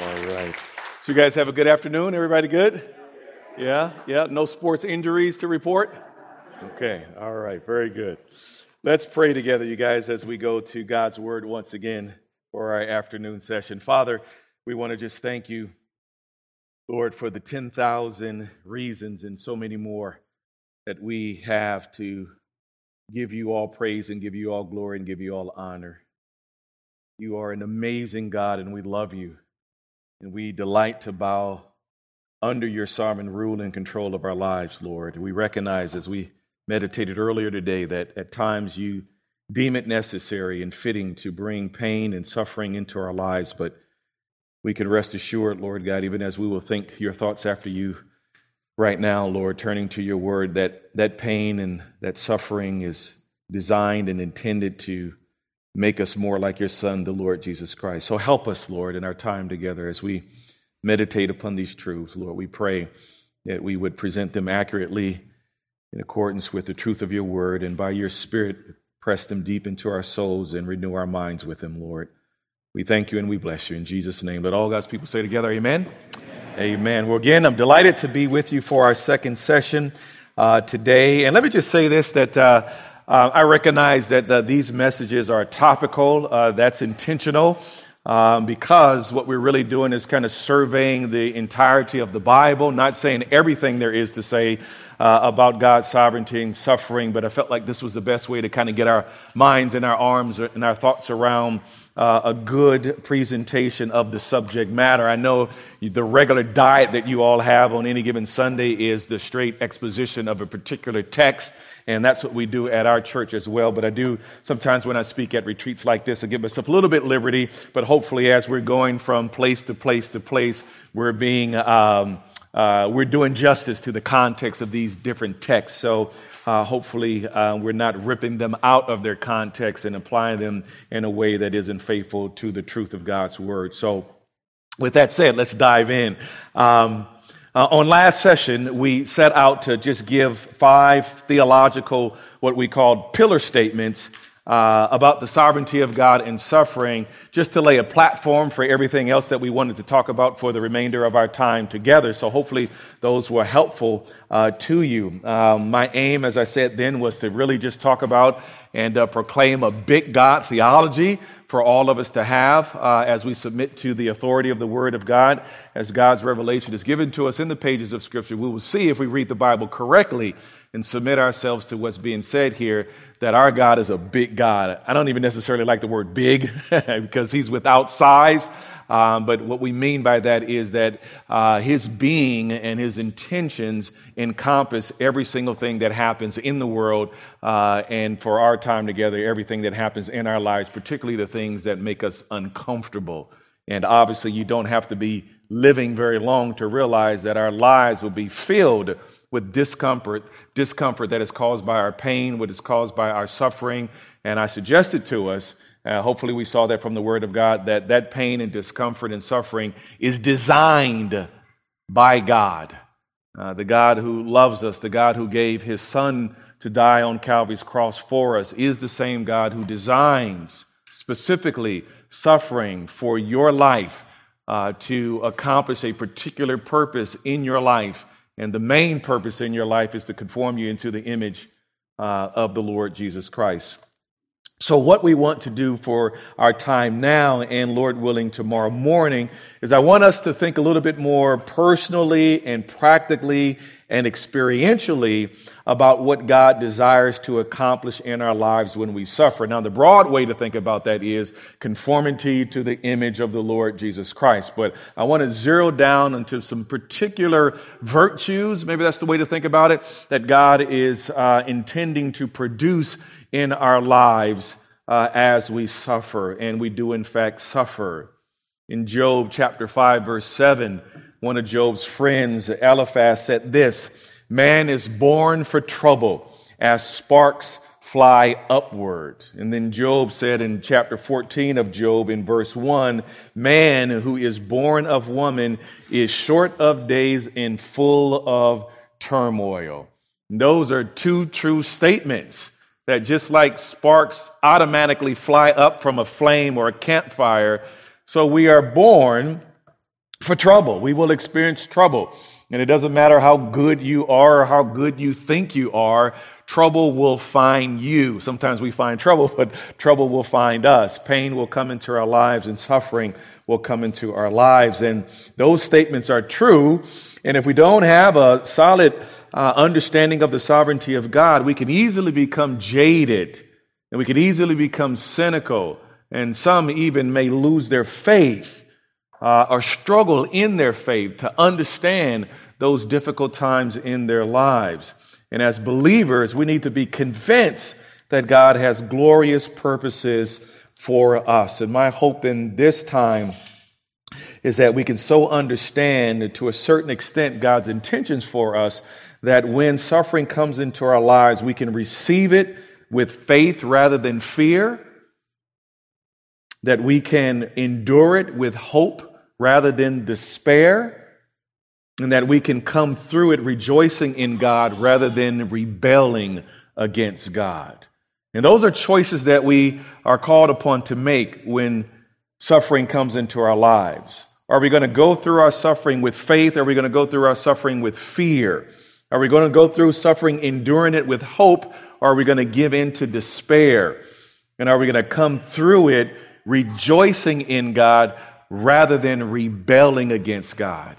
All right. So, you guys have a good afternoon? Everybody good? Yeah? Yeah? No sports injuries to report? Okay. All right. Very good. Let's pray together, you guys, as we go to God's Word once again for our afternoon session. Father, we want to just thank you, Lord, for the 10,000 reasons and so many more that we have to give you all praise and give you all glory and give you all honor. You are an amazing God, and we love you. And we delight to bow under your sovereign rule and control of our lives, Lord. We recognize, as we meditated earlier today, that at times you deem it necessary and fitting to bring pain and suffering into our lives, but we can rest assured, Lord God, even as we will think your thoughts after you right now, Lord, turning to your word, that that pain and that suffering is designed and intended to make us more like your Son, the Lord Jesus Christ. So help us, Lord, in our time together as we meditate upon these truths, Lord. We pray that we would present them accurately in accordance with the truth of your word, and by your Spirit, press them deep into our souls and renew our minds with them, Lord. We thank you and we bless you in Jesus' name. Let all God's people say together, Amen. Amen. amen. Well, again, I'm delighted to be with you for our second session uh, today. And let me just say this that. Uh, uh, I recognize that uh, these messages are topical. Uh, that's intentional um, because what we're really doing is kind of surveying the entirety of the Bible, not saying everything there is to say uh, about God's sovereignty and suffering, but I felt like this was the best way to kind of get our minds and our arms and our thoughts around uh, a good presentation of the subject matter. I know the regular diet that you all have on any given Sunday is the straight exposition of a particular text, and that's what we do at our church as well. But I do sometimes when I speak at retreats like this, I give myself a little bit liberty, but hopefully, as we're going from place to place to place, we're being um, uh, we're doing justice to the context of these different texts. So uh, hopefully, uh, we're not ripping them out of their context and applying them in a way that isn't faithful to the truth of God's word. So, with that said, let's dive in. Um, uh, on last session, we set out to just give five theological, what we called pillar statements uh, about the sovereignty of God and suffering, just to lay a platform for everything else that we wanted to talk about for the remainder of our time together. So hopefully those were helpful uh, to you. Um, my aim, as I said then, was to really just talk about and uh, proclaim a big God theology for all of us to have uh, as we submit to the authority of the Word of God, as God's revelation is given to us in the pages of Scripture. We will see if we read the Bible correctly and submit ourselves to what's being said here that our God is a big God. I don't even necessarily like the word big because he's without size. Um, but what we mean by that is that uh, his being and his intentions encompass every single thing that happens in the world uh, and for our time together, everything that happens in our lives, particularly the things that make us uncomfortable. And obviously, you don't have to be living very long to realize that our lives will be filled with discomfort, discomfort that is caused by our pain, what is caused by our suffering. And I suggested to us, uh, hopefully we saw that from the Word of God, that that pain and discomfort and suffering is designed by God. Uh, the God who loves us, the God who gave his Son to die on Calvary's cross for us, is the same God who designs specifically suffering for your life uh, to accomplish a particular purpose in your life and the main purpose in your life is to conform you into the image uh, of the Lord Jesus Christ. So, what we want to do for our time now and Lord willing tomorrow morning is I want us to think a little bit more personally and practically and experientially about what God desires to accomplish in our lives when we suffer. Now, the broad way to think about that is conformity to the image of the Lord Jesus Christ. But I want to zero down into some particular virtues, maybe that's the way to think about it, that God is uh, intending to produce in our lives uh, as we suffer. And we do, in fact, suffer. In Job chapter 5, verse 7, one of Job's friends, Eliphaz, said this Man is born for trouble as sparks fly upward. And then Job said in chapter 14 of Job, in verse 1 Man who is born of woman is short of days and full of turmoil. And those are two true statements that just like sparks automatically fly up from a flame or a campfire, so we are born for trouble. We will experience trouble. And it doesn't matter how good you are or how good you think you are, trouble will find you. Sometimes we find trouble, but trouble will find us. Pain will come into our lives and suffering will come into our lives. And those statements are true. And if we don't have a solid uh, understanding of the sovereignty of God, we can easily become jaded and we can easily become cynical. And some even may lose their faith uh, or struggle in their faith to understand those difficult times in their lives. And as believers, we need to be convinced that God has glorious purposes for us. And my hope in this time is that we can so understand to a certain extent God's intentions for us that when suffering comes into our lives, we can receive it with faith rather than fear, that we can endure it with hope rather than despair and that we can come through it rejoicing in God rather than rebelling against God. And those are choices that we are called upon to make when suffering comes into our lives. Are we going to go through our suffering with faith? Are we going to go through our suffering with fear? Are we going to go through suffering, enduring it with hope? Or are we going to give in to despair? And are we going to come through it rejoicing in God rather than rebelling against God?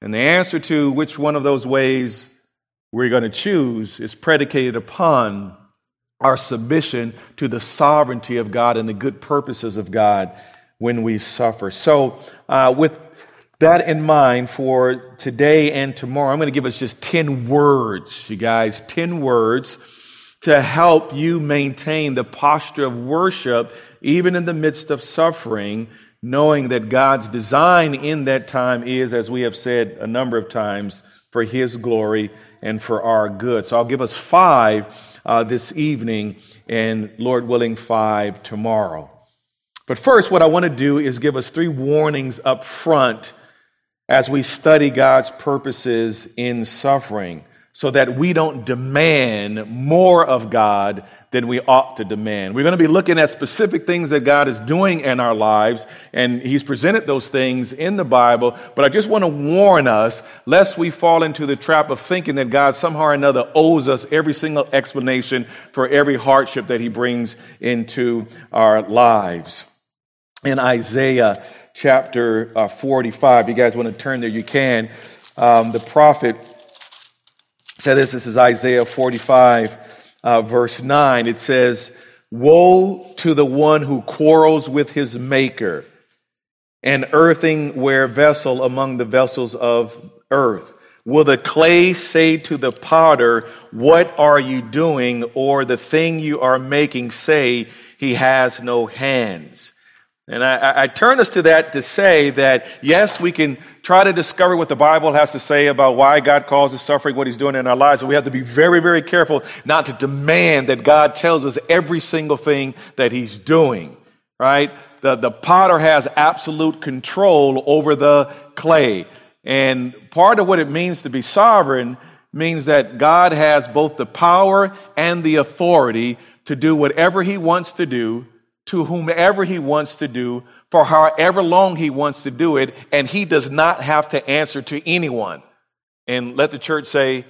And the answer to which one of those ways we're going to choose is predicated upon our submission to the sovereignty of God and the good purposes of God when we suffer. So, uh, with that in mind for today and tomorrow, I'm going to give us just 10 words, you guys, 10 words to help you maintain the posture of worship even in the midst of suffering knowing that God's design in that time is, as we have said a number of times, for His glory and for our good. So I'll give us five uh, this evening, and Lord willing, five tomorrow. But first, what I want to do is give us three warnings up front as we study God's purposes in suffering so that we don't demand more of God than we ought to demand. We're going to be looking at specific things that God is doing in our lives, and He's presented those things in the Bible. But I just want to warn us lest we fall into the trap of thinking that God somehow or another owes us every single explanation for every hardship that He brings into our lives. In Isaiah chapter uh, 45, you guys want to turn there, you can. Um, the prophet this. This is Isaiah 45, uh, verse 9. It says, Woe to the one who quarrels with his maker, an earthenware vessel among the vessels of earth. Will the clay say to the potter, What are you doing? Or the thing you are making say, He has no hands. And I, I, turn us to that to say that, yes, we can try to discover what the Bible has to say about why God causes suffering, what He's doing in our lives, but we have to be very, very careful not to demand that God tells us every single thing that He's doing, right? The, the potter has absolute control over the clay. And part of what it means to be sovereign means that God has both the power and the authority to do whatever He wants to do to whomever he wants to do for however long he wants to do it, and he does not have to answer to anyone. And let the church say,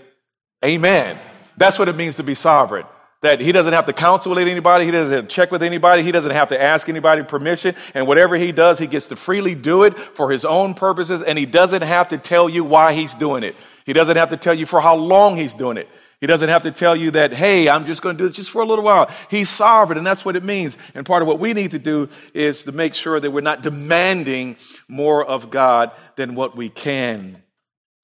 Amen. That's what it means to be sovereign. That he doesn't have to counsel with anybody, he doesn't check with anybody, he doesn't have to ask anybody permission, and whatever he does, he gets to freely do it for his own purposes, and he doesn't have to tell you why he's doing it. He doesn't have to tell you for how long he's doing it. He doesn't have to tell you that, hey, I'm just going to do this just for a little while. He's sovereign, and that's what it means. And part of what we need to do is to make sure that we're not demanding more of God than what we can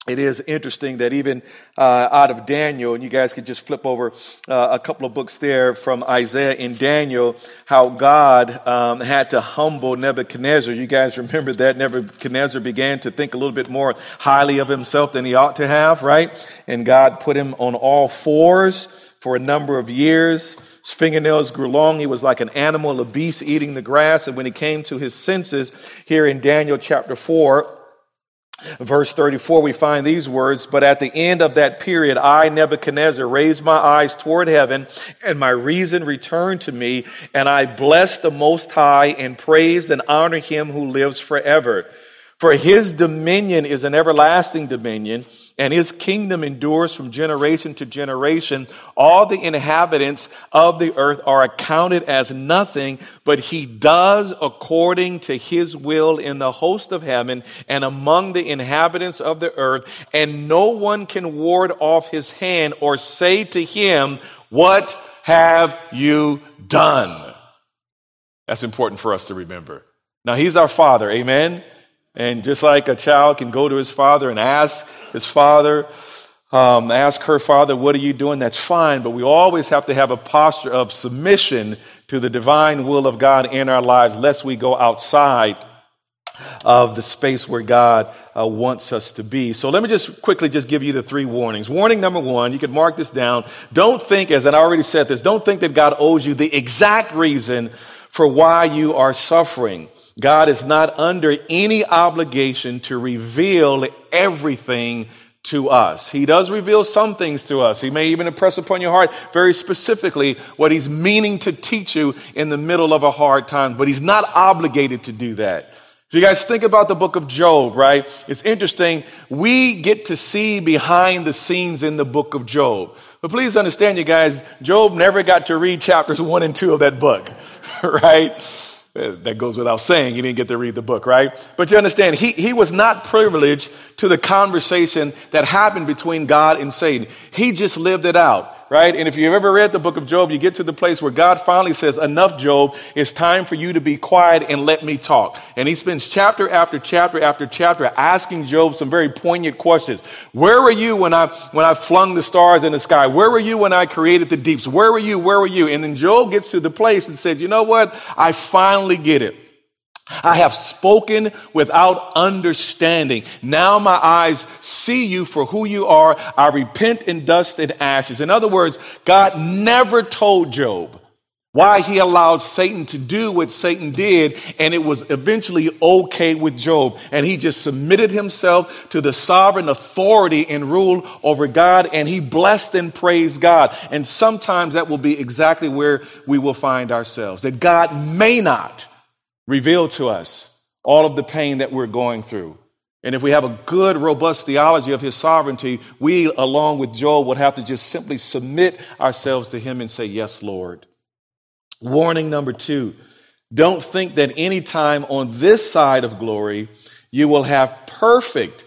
it is interesting that even uh, out of Daniel, and you guys could just flip over uh, a couple of books there from Isaiah and Daniel, how God um, had to humble Nebuchadnezzar. You guys remember that Nebuchadnezzar began to think a little bit more highly of himself than he ought to have, right? And God put him on all fours for a number of years. His fingernails grew long. He was like an animal, a beast eating the grass. And when he came to his senses, here in Daniel chapter 4, Verse 34, we find these words, but at the end of that period, I, Nebuchadnezzar, raised my eyes toward heaven, and my reason returned to me, and I blessed the Most High and praised and honored him who lives forever. For his dominion is an everlasting dominion, and his kingdom endures from generation to generation. All the inhabitants of the earth are accounted as nothing, but he does according to his will in the host of heaven and among the inhabitants of the earth, and no one can ward off his hand or say to him, What have you done? That's important for us to remember. Now, he's our father, amen? And just like a child can go to his father and ask his father, um, ask her father, What are you doing? That's fine, but we always have to have a posture of submission to the divine will of God in our lives, lest we go outside of the space where God uh, wants us to be. So let me just quickly just give you the three warnings. Warning number one, you can mark this down. Don't think, as I already said this, don't think that God owes you the exact reason for why you are suffering. God is not under any obligation to reveal everything to us. He does reveal some things to us. He may even impress upon your heart very specifically what he's meaning to teach you in the middle of a hard time, but he's not obligated to do that. So you guys think about the book of Job, right? It's interesting. We get to see behind the scenes in the book of Job. But please understand, you guys, Job never got to read chapters one and two of that book, right? That goes without saying. He didn't get to read the book, right? But you understand, he, he was not privileged to the conversation that happened between God and Satan. He just lived it out right? And if you've ever read the book of Job, you get to the place where God finally says, Enough, Job, it's time for you to be quiet and let me talk. And he spends chapter after chapter after chapter asking Job some very poignant questions. Where were you when I when I flung the stars in the sky? Where were you when I created the deeps? Where were you? Where were you? And then Job gets to the place and said, You know what? I finally get it. I have spoken without understanding. Now my eyes see you for who you are. I repent in dust and ashes. In other words, God never told Job why he allowed Satan to do what Satan did, and it was eventually okay with Job. And he just submitted himself to the sovereign authority and rule over God, and he blessed and praised God. And sometimes that will be exactly where we will find ourselves. That God may not reveal to us all of the pain that we're going through. And if we have a good, robust theology of his sovereignty, we, along with Joel, would have to just simply submit ourselves to him and say, Yes, Lord. Warning number two don't think that any time on this side of glory you will have perfect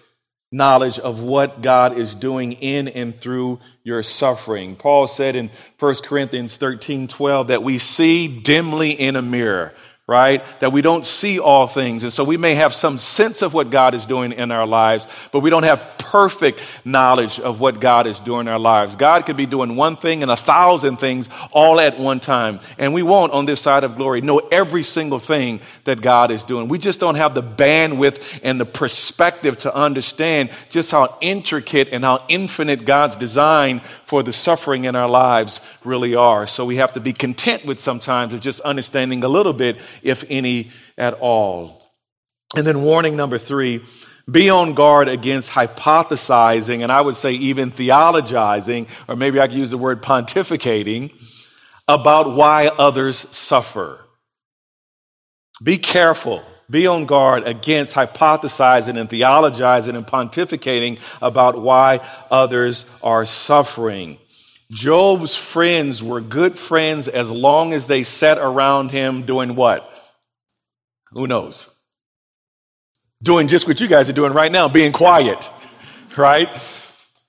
knowledge of what God is doing in and through your suffering. Paul said in 1 Corinthians 13 12 that we see dimly in a mirror right? That we don't see all things. And so we may have some sense of what God is doing in our lives, but we don't have perfect knowledge of what God is doing in our lives. God could be doing one thing and a thousand things all at one time. And we won't, on this side of glory, know every single thing that God is doing. We just don't have the bandwidth and the perspective to understand just how intricate and how infinite God's design for the suffering in our lives really are. So we have to be content with sometimes of just understanding a little bit if any at all. And then warning number three, be on guard against hypothesizing, and I would say even theologizing, or maybe I could use the word pontificating, about why others suffer. Be careful. Be on guard against hypothesizing and theologizing and pontificating about why others are suffering. Job's friends were good friends as long as they sat around him doing what? Who knows? Doing just what you guys are doing right now, being quiet, right?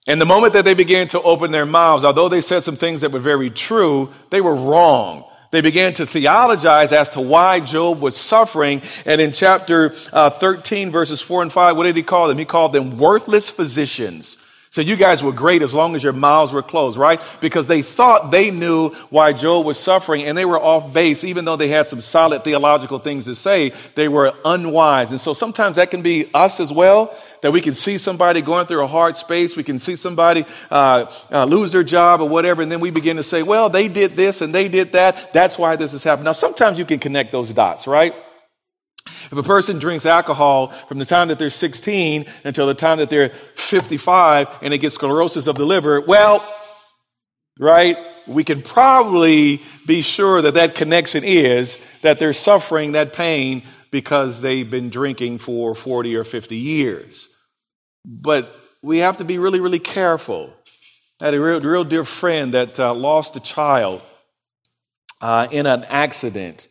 And the moment that they began to open their mouths, although they said some things that were very true, they were wrong. They began to theologize as to why Job was suffering. And in chapter uh, 13, verses 4 and 5, what did he call them? He called them worthless physicians so you guys were great as long as your mouths were closed, right? Because they thought they knew why Job was suffering and they were off base. Even though they had some solid theological things to say, they were unwise. And so sometimes that can be us as well, that we can see somebody going through a hard space. We can see somebody uh, uh, lose their job or whatever. And then we begin to say, well, they did this and they did that. That's why this has happened. Now, sometimes you can connect those dots, right? If a person drinks alcohol from the time that they're 16 until the time that they're 55 and they get sclerosis of the liver, well, right, we can probably be sure that that connection is that they're suffering that pain because they've been drinking for 40 or 50 years. But we have to be really, really careful. I had a real, real dear friend that uh, lost a child uh, in an accident,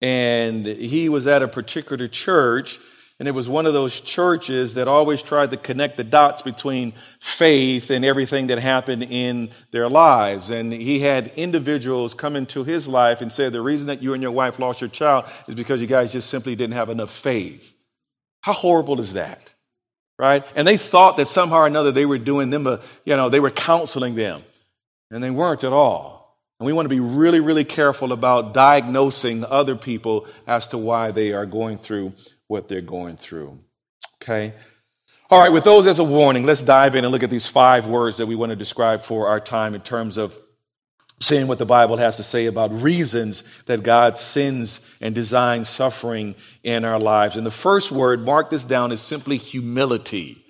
and he was at a particular church and it was one of those churches that always tried to connect the dots between faith and everything that happened in their lives. And he had individuals come into his life and say, The reason that you and your wife lost your child is because you guys just simply didn't have enough faith. How horrible is that? Right? And they thought that somehow or another they were doing them, a, you know, they were counseling them. And they weren't at all. And we want to be really, really careful about diagnosing other people as to why they are going through what they're going through. Okay? All right, with those as a warning, let's dive in and look at these five words that we want to describe for our time in terms of seeing what the Bible has to say about reasons that God sends and designs suffering in our lives. And the first word, mark this down, is simply humility.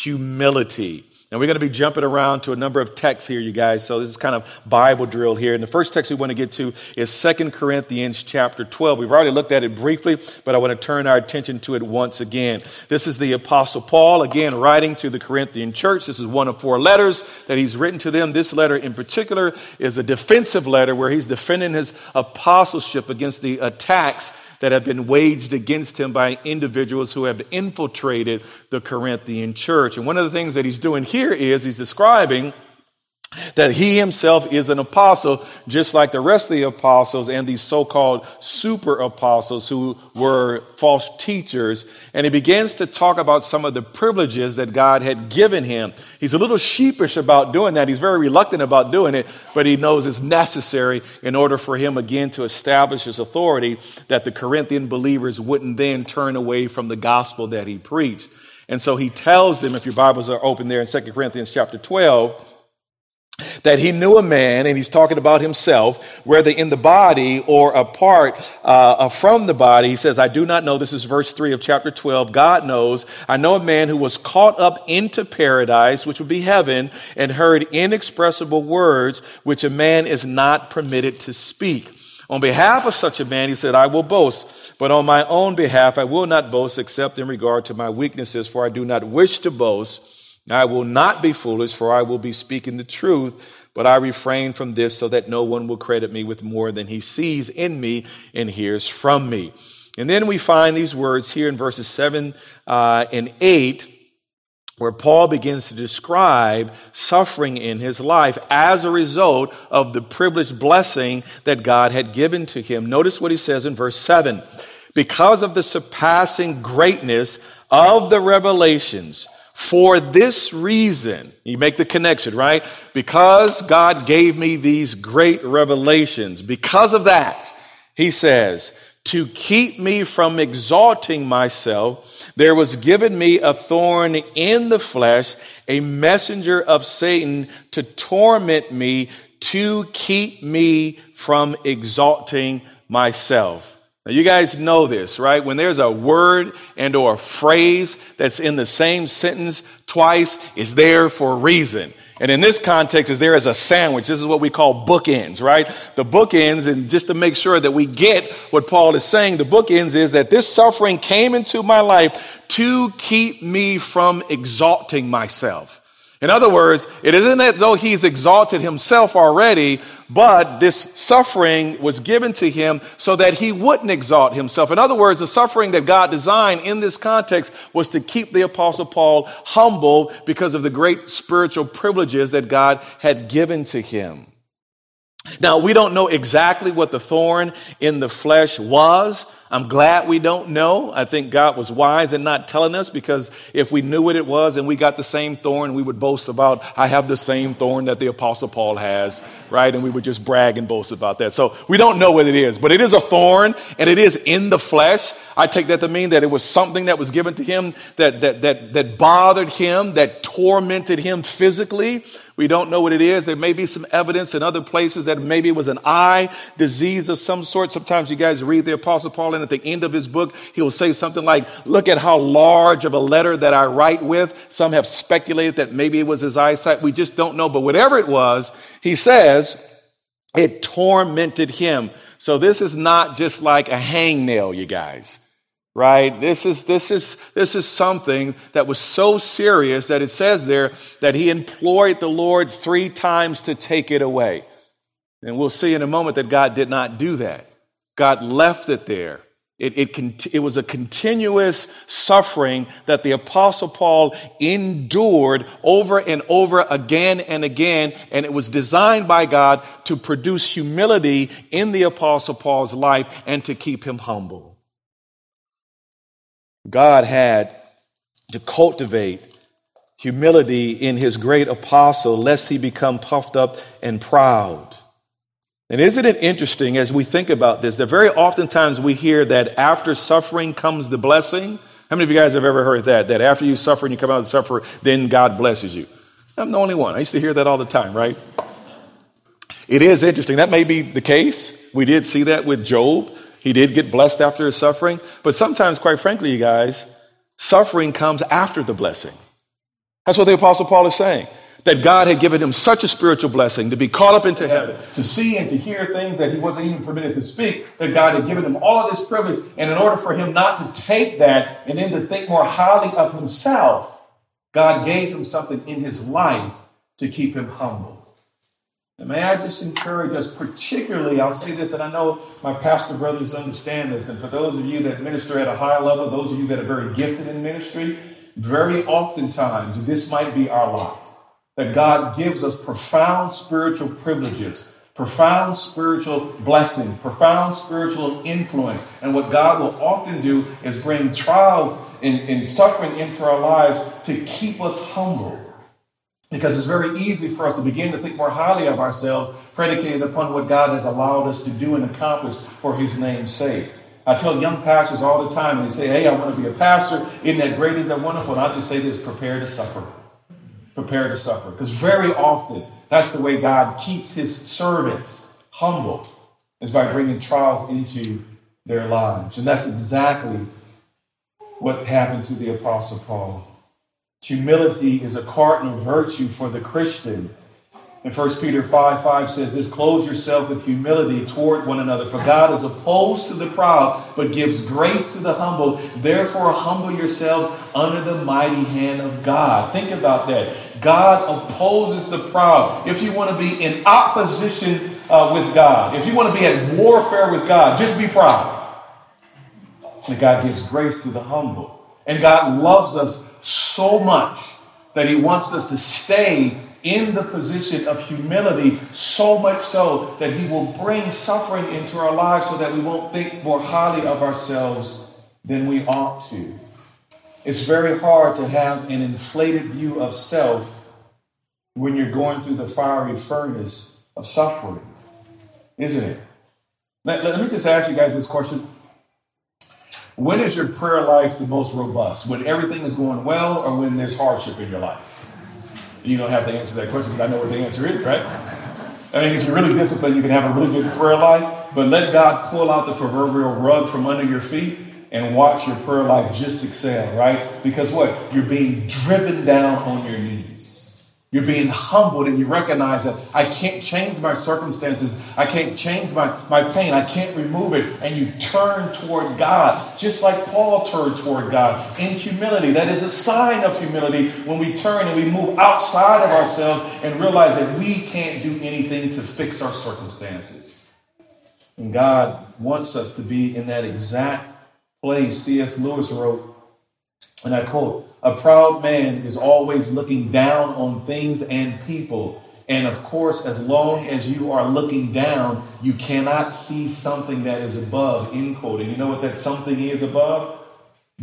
Humility. And we're going to be jumping around to a number of texts here, you guys. So this is kind of Bible drill here. And the first text we want to get to is Second Corinthians chapter 12. We've already looked at it briefly, but I want to turn our attention to it once again. This is the Apostle Paul, again, writing to the Corinthian church. This is one of four letters that he's written to them. This letter in particular is a defensive letter where he's defending his apostleship against the attacks that have been waged against him by individuals who have infiltrated the Corinthian church. And one of the things that he's doing here is he's describing that he himself is an apostle, just like the rest of the apostles and these so called super apostles who were false teachers. And he begins to talk about some of the privileges that God had given him. He's a little sheepish about doing that. He's very reluctant about doing it, but he knows it's necessary in order for him again to establish his authority that the Corinthian believers wouldn't then turn away from the gospel that he preached. And so he tells them, if your Bibles are open there in 2 Corinthians chapter 12, that he knew a man, and he's talking about himself, whether in the body or apart uh, from the body. He says, I do not know. This is verse 3 of chapter 12. God knows. I know a man who was caught up into paradise, which would be heaven, and heard inexpressible words which a man is not permitted to speak. On behalf of such a man, he said, I will boast, but on my own behalf, I will not boast except in regard to my weaknesses, for I do not wish to boast I will not be foolish, for I will be speaking the truth, but I refrain from this so that no one will credit me with more than he sees in me and hears from me. And then we find these words here in verses 7 uh, and 8 where Paul begins to describe suffering in his life as a result of the privileged blessing that God had given to him. Notice what he says in verse 7 because of the surpassing greatness of the revelations for this reason, you make the connection, right? Because God gave me these great revelations. Because of that, he says, to keep me from exalting myself, there was given me a thorn in the flesh, a messenger of Satan to torment me, to keep me from exalting myself. Now you guys know this, right? When there's a word and or a phrase that's in the same sentence twice, it's there for a reason. And in this context, is there as a sandwich. This is what we call bookends, right? The bookends, and just to make sure that we get what Paul is saying, the bookends is that this suffering came into my life to keep me from exalting myself. In other words, it isn't as though he's exalted himself already, but this suffering was given to him so that he wouldn't exalt himself. In other words, the suffering that God designed in this context was to keep the apostle Paul humble because of the great spiritual privileges that God had given to him. Now, we don't know exactly what the thorn in the flesh was. I'm glad we don't know. I think God was wise in not telling us because if we knew what it was and we got the same thorn, we would boast about, I have the same thorn that the Apostle Paul has, right? And we would just brag and boast about that. So we don't know what it is, but it is a thorn and it is in the flesh. I take that to mean that it was something that was given to him that, that, that, that bothered him, that tormented him physically. We don't know what it is. There may be some evidence in other places that maybe it was an eye disease of some sort. Sometimes you guys read the Apostle Paul, at the end of his book, he will say something like, Look at how large of a letter that I write with. Some have speculated that maybe it was his eyesight. We just don't know. But whatever it was, he says, it tormented him. So this is not just like a hangnail, you guys. right? This is, this, is, this is something that was so serious that it says there that he implored the Lord three times to take it away. And we'll see in a moment that God did not do that. God left it there. It, it, it, was a continuous suffering that the Apostle Paul endured over and over again and again, and it was designed by God to produce humility in the Apostle Paul's life and to keep him humble. God had to cultivate humility in his great apostle, lest he become puffed up and proud. And isn't it interesting as we think about this that very oftentimes we hear that after suffering comes the blessing? How many of you guys have ever heard that? That after you suffer and you come out of the suffer, then God blesses you. I'm the only one. I used to hear that all the time, right? It is interesting. That may be the case. We did see that with Job. He did get blessed after his suffering. But sometimes, quite frankly, you guys, suffering comes after the blessing. That's what the Apostle Paul is saying. That God had given him such a spiritual blessing to be caught up into heaven, to see and to hear things that he wasn't even permitted to speak, that God had given him all of this privilege. And in order for him not to take that and then to think more highly of himself, God gave him something in his life to keep him humble. And may I just encourage us, particularly, I'll say this, and I know my pastor brothers understand this, and for those of you that minister at a high level, those of you that are very gifted in ministry, very oftentimes this might be our lot. That God gives us profound spiritual privileges, profound spiritual blessing, profound spiritual influence. And what God will often do is bring trials and, and suffering into our lives to keep us humble. Because it's very easy for us to begin to think more highly of ourselves, predicated upon what God has allowed us to do and accomplish for His name's sake. I tell young pastors all the time, and they say, Hey, I want to be a pastor. Isn't that great? Isn't that wonderful? And I just say this prepare to suffer. Prepare to suffer. Because very often, that's the way God keeps His servants humble, is by bringing trials into their lives. And that's exactly what happened to the Apostle Paul. Humility is a cardinal virtue for the Christian. And 1 Peter 5 5 says this Clothe yourself with humility toward one another. For God is opposed to the proud, but gives grace to the humble. Therefore, humble yourselves under the mighty hand of God. Think about that. God opposes the proud. If you want to be in opposition uh, with God, if you want to be at warfare with God, just be proud. And God gives grace to the humble. And God loves us so much that He wants us to stay in the position of humility, so much so that He will bring suffering into our lives so that we won't think more highly of ourselves than we ought to. It's very hard to have an inflated view of self when you're going through the fiery furnace of suffering, isn't it? Let, let me just ask you guys this question when is your prayer life the most robust? When everything is going well or when there's hardship in your life? You don't have to answer that question because I know what the answer is, right? I mean, if you're really disciplined, you can have a really good prayer life, but let God pull out the proverbial rug from under your feet and watch your prayer life just excel, right? Because what? You're being driven down on your knees. You're being humbled and you recognize that I can't change my circumstances. I can't change my, my pain. I can't remove it. And you turn toward God, just like Paul turned toward God in humility. That is a sign of humility when we turn and we move outside of ourselves and realize that we can't do anything to fix our circumstances. And God wants us to be in that exact place. C.S. Lewis wrote, and I quote, a proud man is always looking down on things and people. And of course, as long as you are looking down, you cannot see something that is above, end quote. And you know what that something is above?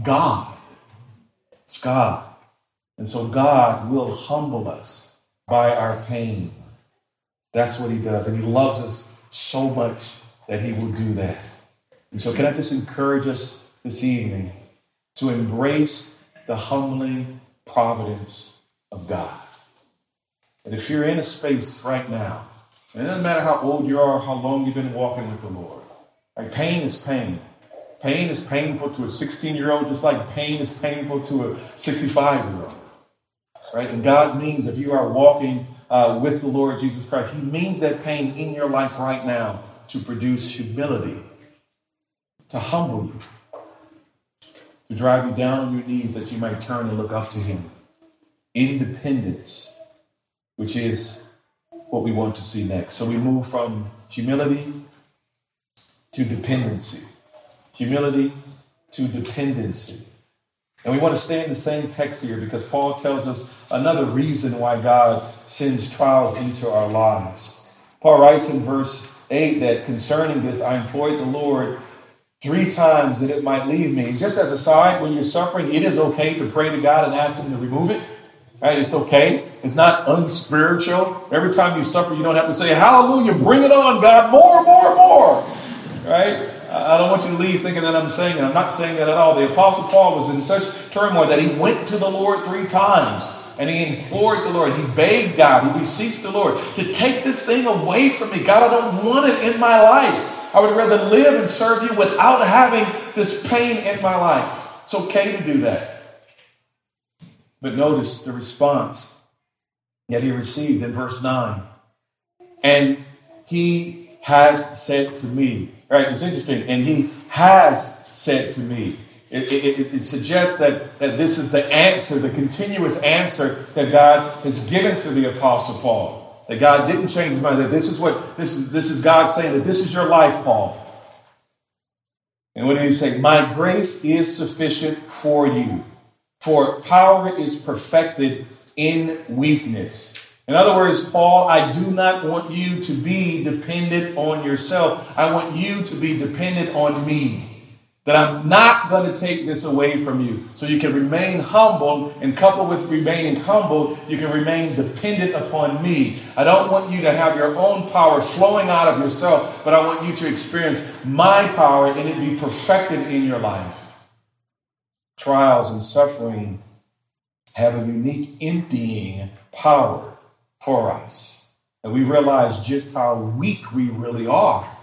God. It's God. And so God will humble us by our pain. That's what he does. And he loves us so much that he will do that. And so, can I just encourage us this evening? to embrace the humbling providence of God. And if you're in a space right now, and it doesn't matter how old you are, how long you've been walking with the Lord, like pain is pain. Pain is painful to a 16 year old, just like pain is painful to a 65 year old. Right? And God means if you are walking uh, with the Lord Jesus Christ, He means that pain in your life right now to produce humility, to humble you, to drive you down on your knees that you might turn and look up to Him. Independence, which is what we want to see next. So we move from humility to dependency. Humility to dependency. And we want to stay in the same text here because Paul tells us another reason why God sends trials into our lives. Paul writes in verse 8 that concerning this, I implored the Lord three times that it might leave me. Just as a side, when you're suffering, it is okay to pray to God and ask Him to remove it. Right? It's okay. It's not unspiritual. Every time you suffer, you don't have to say, Hallelujah, bring it on, God, more, more, more. Right? I don't want you to leave thinking that I'm saying it. I'm not saying that at all. The Apostle Paul was in such turmoil that he went to the Lord three times and he implored the Lord. He begged God. He beseeched the Lord to take this thing away from me. God, I don't want it in my life. I would rather live and serve you without having this pain in my life. It's okay to do that. But notice the response that he received in verse 9. And he has said to me, right? It's interesting. And he has said to me. It, it, it, suggests that, that this is the answer, the continuous answer that God has given to the Apostle Paul. That God didn't change his mind. That this is what this is. This is God saying that this is your life, Paul. And what did he say? My grace is sufficient for you, for power is perfected in weakness. In other words, Paul, I do not want you to be dependent on yourself. I want you to be dependent on me. That I'm not going to take this away from you. So you can remain humble, and coupled with remaining humble, you can remain dependent upon me. I don't want you to have your own power flowing out of yourself, but I want you to experience my power and it be perfected in your life. Trials and suffering have a unique emptying power for us. And we realize just how weak we really are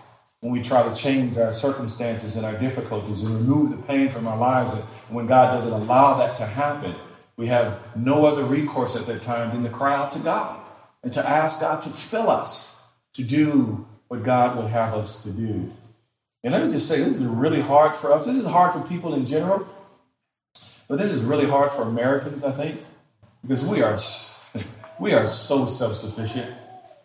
when we try to change our circumstances and our difficulties and remove the pain from our lives. And when God doesn't allow that to happen, we have no other recourse at that time than to cry out to God and to ask God to fill us to do what God would have us to do. And let me just say, this is really hard for us. This is hard for people in general, but this is really hard for Americans, I think, because we are we are so self sufficient.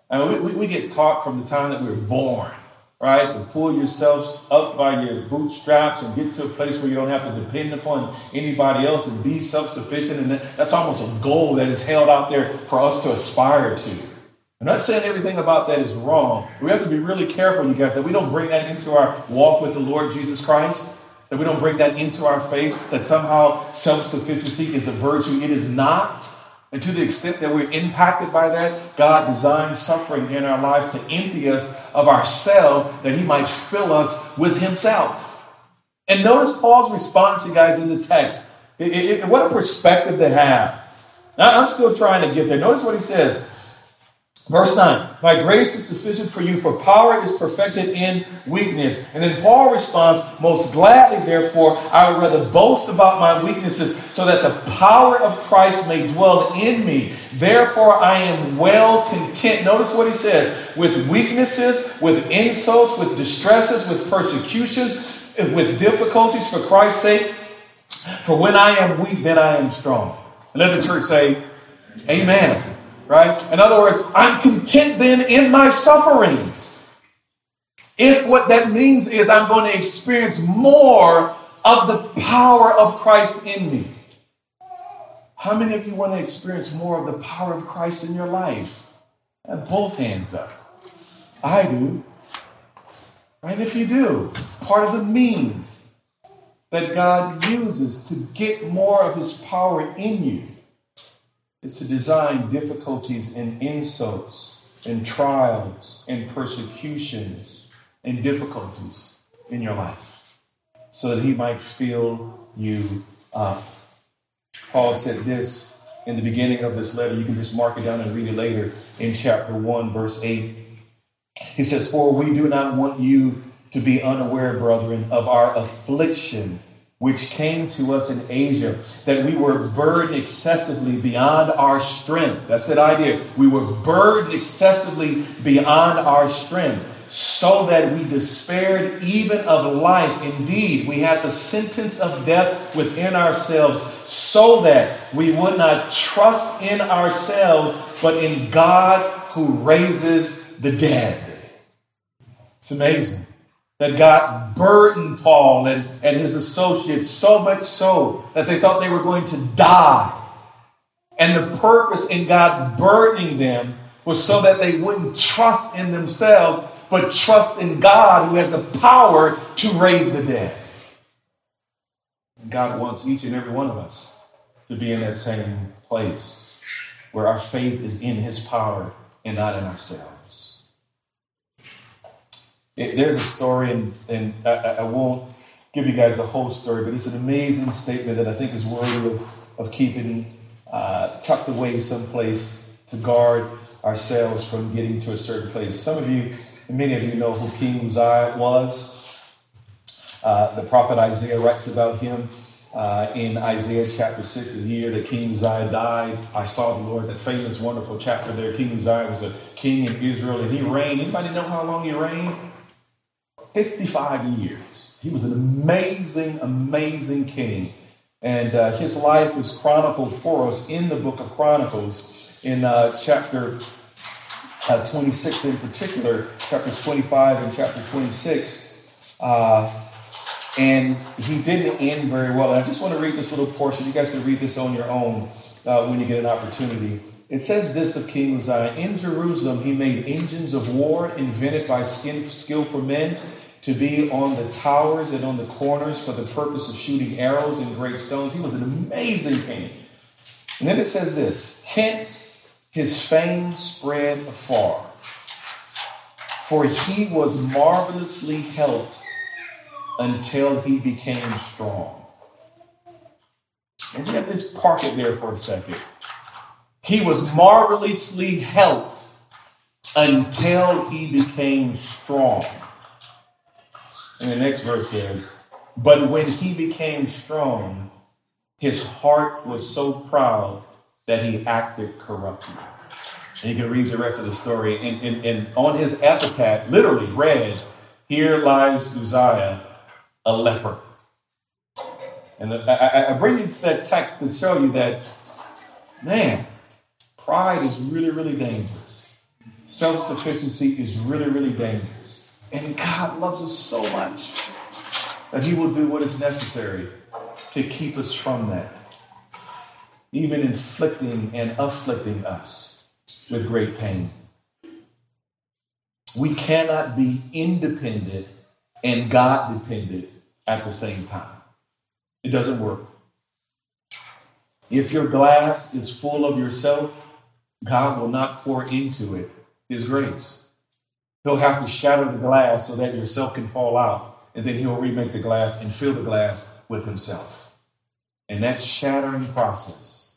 I mean, we, we get taught from the time that we were born, right? To pull yourselves up by your bootstraps and get to a place where you don't have to depend upon anybody else and be self sufficient. And that's almost a goal that is held out there for us to aspire to. I'm not saying everything about that is wrong. We have to be really careful, you guys, that we don't bring that into our walk with the Lord Jesus Christ. That we don't bring that into our faith, that somehow self sufficiency is a virtue. It is not. And to the extent that we're impacted by that, God designed suffering in our lives to empty us of ourselves that He might fill us with Himself. And notice Paul's response, you guys, in the text. It, it, what a perspective to have. Now, I'm still trying to get there. Notice what he says. Verse 9, my grace is sufficient for you, for power is perfected in weakness. And then Paul responds, most gladly, therefore, I would rather boast about my weaknesses, so that the power of Christ may dwell in me. Therefore, I am well content. Notice what he says with weaknesses, with insults, with distresses, with persecutions, with difficulties for Christ's sake. For when I am weak, then I am strong. Let the church say, Amen right? In other words, I'm content then in my sufferings. If what that means is I'm going to experience more of the power of Christ in me. How many of you want to experience more of the power of Christ in your life? Have both hands up. I do. Right? If you do, part of the means that God uses to get more of his power in you is to design difficulties and insults and trials and persecutions and difficulties in your life so that he might fill you up. Paul said this in the beginning of this letter. You can just mark it down and read it later in chapter 1, verse 8. He says, For we do not want you to be unaware, brethren, of our affliction which came to us in Asia, that we were burdened excessively beyond our strength. That's that idea. We were burdened excessively beyond our strength. so that we despaired even of life. Indeed, we had the sentence of death within ourselves, so that we would not trust in ourselves, but in God who raises the dead. It's amazing that God burdened Paul and, and his associates so much so that they thought they were going to die. And the purpose in God burdening them was so that they wouldn't trust in themselves, but trust in God who has the power to raise the dead. God wants each and every one of us to be in that same place where our faith is in his power and not in ourselves. It, there's a story, and, and I, I, won't give you guys the whole story, but it's an amazing statement that I think is worthy of, of keeping uh, tucked away someplace to guard ourselves from getting to a certain place. Some of you, many of you know who King Uzziah was. Uh, the prophet Isaiah writes about him uh, in Isaiah chapter 6, the year that King Uzziah died. I saw the Lord, that famous, wonderful chapter there. King Uzziah was a king in Israel, and he reigned. Anybody know how long he reigned? 55 years. He was an amazing, amazing king. And uh, his life is chronicled for us in the book of Chronicles in uh, chapter uh, 26 in particular, chapters 25 and chapter 26. Uh, and he didn't end very well. And I just want to read this little portion. You guys can read this on your own uh, when you get an opportunity. It says this of King Uzziah In Jerusalem, he made engines of war invented by skillful men to be on the towers and on the corners for the purpose of shooting arrows and great stones. He was an amazing king. And then it says this Hence his fame spread afar, for he was marvelously helped until he became strong. And you have this park it there for a second. He was marvelously helped until he became strong. And the next verse says, But when he became strong, his heart was so proud that he acted corruptly. And you can read the rest of the story. And, and, and on his epitaph, literally read, Here lies Uzziah, a leper. And I, I bring you to that text to show you that, man, pride is really, really dangerous. Self sufficiency is really, really dangerous. And God loves us so much that He will do what is necessary to keep us from that, even inflicting and afflicting us with great pain. We cannot be independent and God dependent at the same time. It doesn't work. If your glass is full of yourself, God will not pour into it His grace. He'll have to shatter the glass so that yourself can fall out, and then he'll remake the glass and fill the glass with himself. And that shattering process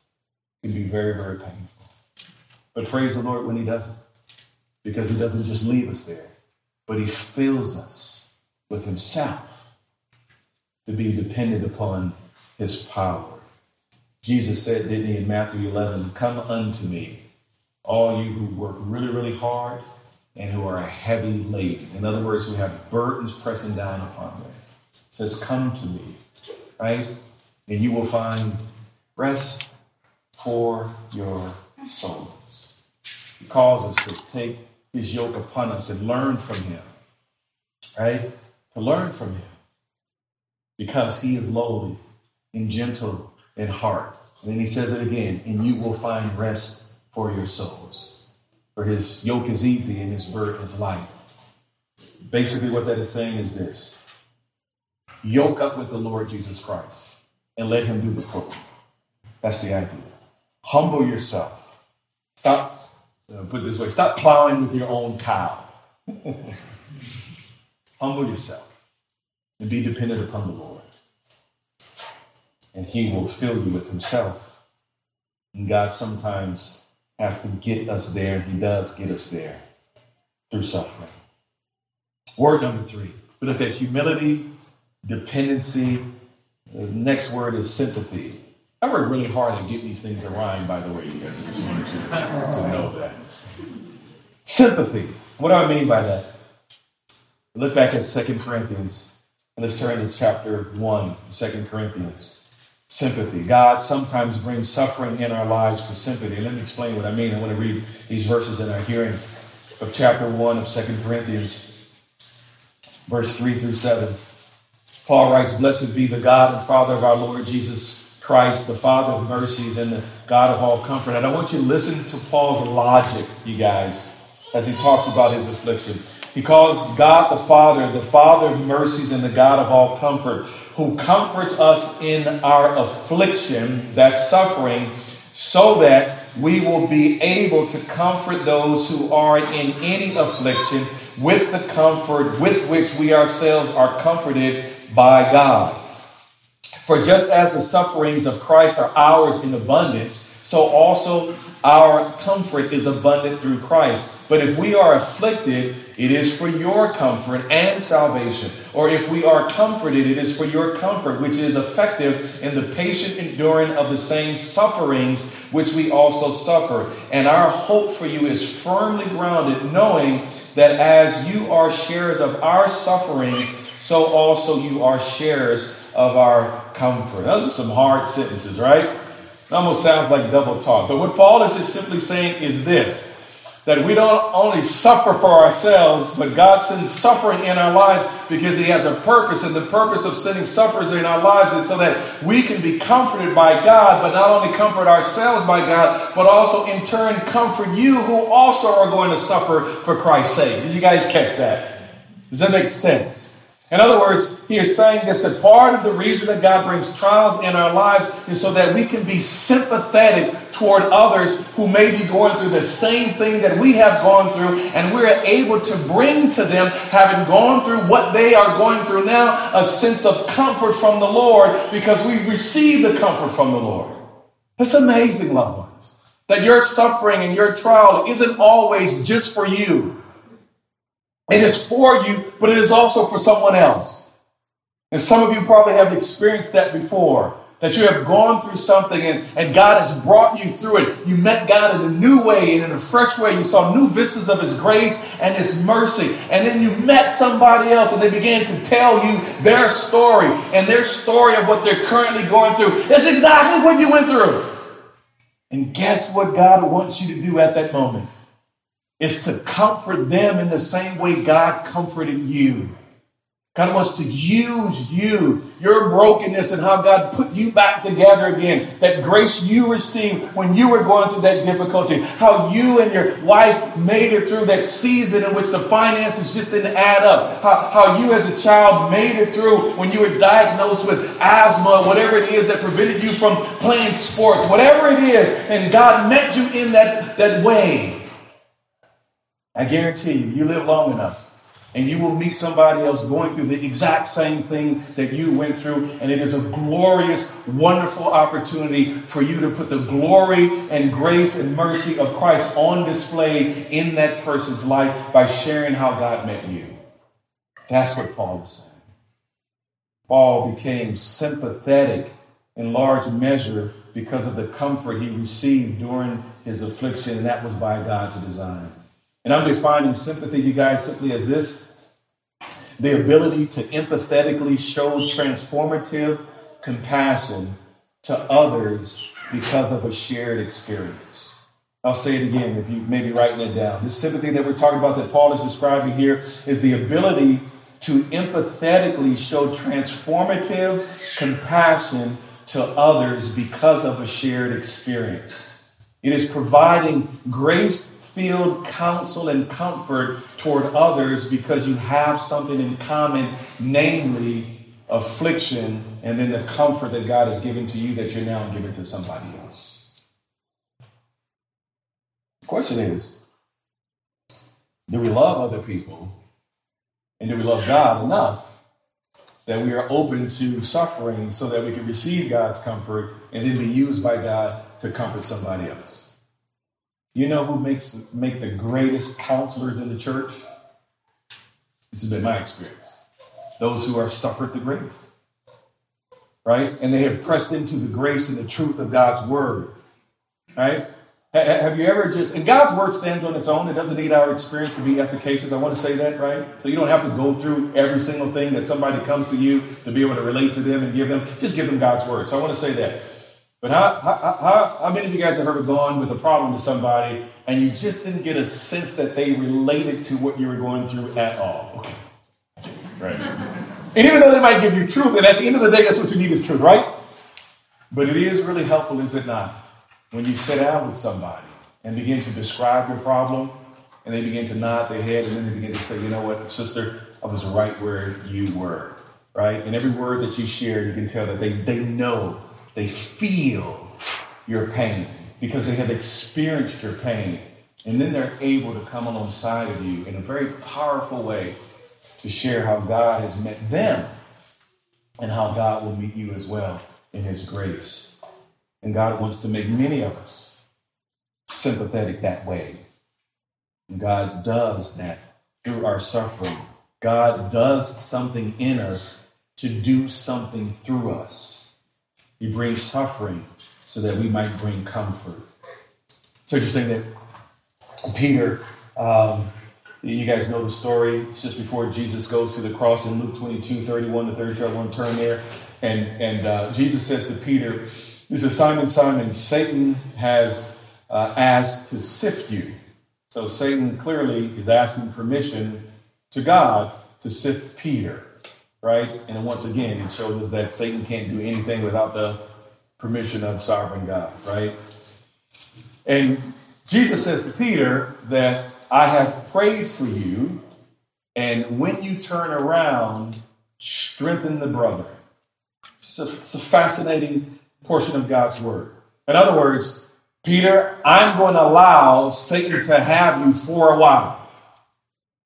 can be very, very painful. But praise the Lord when he does it, because he doesn't just leave us there, but he fills us with himself to be dependent upon his power. Jesus said, didn't he, in Matthew 11, Come unto me, all you who work really, really hard and who are heavy laden. In other words, we have burdens pressing down upon them. It says, Come to me, right? And you will find rest for your souls. He calls us to take his yoke upon us and learn from him, right? To learn from him because he is lowly and gentle in heart. And then he says it again, and you will find rest for your souls. For his yoke is easy and his burden is light. Basically, what that is saying is this yoke up with the Lord Jesus Christ and let him do the pulling. That's the idea. Humble yourself. Stop, uh, put it this way, stop plowing with your own cow. Humble yourself and be dependent upon the Lord. And he will fill you with himself. And God sometimes have to get us there. He does get us there through suffering. Word number three. We looked at humility, dependency. The next word is sympathy. I worked really hard to get these things to rhyme, by the way, you guys. I just wanted to, to know that. Sympathy. What do I mean by that? Look back at 2 Corinthians, and let's turn to chapter 1, 2 Corinthians. Sympathy. God sometimes brings suffering in our lives for sympathy. let me explain what I mean. I want to read these verses in our hearing of chapter 1 of 2 Corinthians, verse 3 through 7. Paul writes, Blessed be the God and Father of our Lord Jesus Christ, the Father of mercies and the God of all comfort. And I want you to listen to Paul's logic, you guys, as he talks about his affliction. Calls God the Father, the Father of mercies and the God of all comfort, who comforts us in our affliction, that suffering, so that we will be able to comfort those who are in any affliction with the comfort with which we ourselves are comforted by God. For just as the sufferings of Christ are ours in abundance, so also our comfort is abundant through Christ. But if we are afflicted, it is for your comfort and salvation. Or if we are comforted, it is for your comfort, which is effective in the patient enduring of the same sufferings which we also suffer. And our hope for you is firmly grounded, knowing that as you are sharers of our sufferings, so also you are sharers of our comfort. Those are some hard sentences, right? It almost sounds like double talk. But what Paul is just simply saying is this that we don't only suffer for ourselves, but God sends suffering in our lives because He has a purpose. And the purpose of sending sufferers in our lives is so that we can be comforted by God, but not only comfort ourselves by God, but also in turn comfort you who also are going to suffer for Christ's sake. Did you guys catch that? Does that make sense? In other words, he is saying this that part of the reason that God brings trials in our lives is so that we can be sympathetic toward others who may be going through the same thing that we have gone through, and we're able to bring to them, having gone through what they are going through now, a sense of comfort from the Lord because we've received the comfort from the Lord. It's amazing, loved ones, that your suffering and your trial isn't always just for you. It is for you, but it is also for someone else. And some of you probably have experienced that before. That you have gone through something and, and God has brought you through it. You met God in a new way and in a fresh way. You saw new vistas of His grace and His mercy. And then you met somebody else and they began to tell you their story and their story of what they're currently going through. It's exactly what you went through. And guess what God wants you to do at that moment? Is to comfort them in the same way God comforted you. God wants to use you, your brokenness, and how God put you back together again. That grace you received when you were going through that difficulty. How you and your wife made it through that season in which the finances just didn't add up. How, how you as a child made it through when you were diagnosed with asthma, whatever it is that prevented you from playing sports, whatever it is. And God met you in that, that way. I guarantee you, you live long enough and you will meet somebody else going through the exact same thing that you went through. And it is a glorious, wonderful opportunity for you to put the glory and grace and mercy of Christ on display in that person's life by sharing how God met you. That's what Paul is saying. Paul became sympathetic in large measure because of the comfort he received during his affliction, and that was by God's design. And I'm defining sympathy, you guys, simply as this the ability to empathetically show transformative compassion to others because of a shared experience. I'll say it again if you may be writing it down. This sympathy that we're talking about that Paul is describing here is the ability to empathetically show transformative compassion to others because of a shared experience. It is providing grace filled counsel and comfort toward others because you have something in common, namely affliction, and then the comfort that God has given to you that you're now giving to somebody else. The question is do we love other people? And do we love God enough that we are open to suffering so that we can receive God's comfort and then be used by God to comfort somebody else? You know who makes make the greatest counselors in the church? This has been my experience. Those who are suffered the greatest. Right? And they have pressed into the grace and the truth of God's word. Right? Have you ever just, and God's word stands on its own. It doesn't need our experience to be efficacious. I want to say that, right? So you don't have to go through every single thing that somebody comes to you to be able to relate to them and give them. Just give them God's word. So I want to say that. But how, how, how, how many of you guys have ever gone with a problem to somebody and you just didn't get a sense that they related to what you were going through at all? Okay. Right. And even though they might give you truth, and at the end of the day, that's what you need is truth, right? But it is really helpful, is it not? When you sit down with somebody and begin to describe your problem, and they begin to nod their head, and then they begin to say, you know what, sister, I was right where you were, right? And every word that you share, you can tell that they, they know, they feel your pain because they have experienced your pain. And then they're able to come alongside of you in a very powerful way to share how God has met them and how God will meet you as well in His grace. And God wants to make many of us sympathetic that way. And God does that through our suffering. God does something in us to do something through us. He brings suffering so that we might bring comfort. It's interesting that Peter, um, you guys know the story. It's just before Jesus goes to the cross in Luke 22, 31 to 32. I want to turn there. And, and uh, Jesus says to Peter, This is Simon, Simon, Satan has uh, asked to sift you. So Satan clearly is asking permission to God to sift Peter, right? And once again, it shows us that Satan can't do anything without the permission of sovereign God, right? And Jesus says to Peter that I have prayed for you, and when you turn around, strengthen the brother. It's a, it's a fascinating portion of God's word. In other words, Peter, I'm going to allow Satan to have you for a while.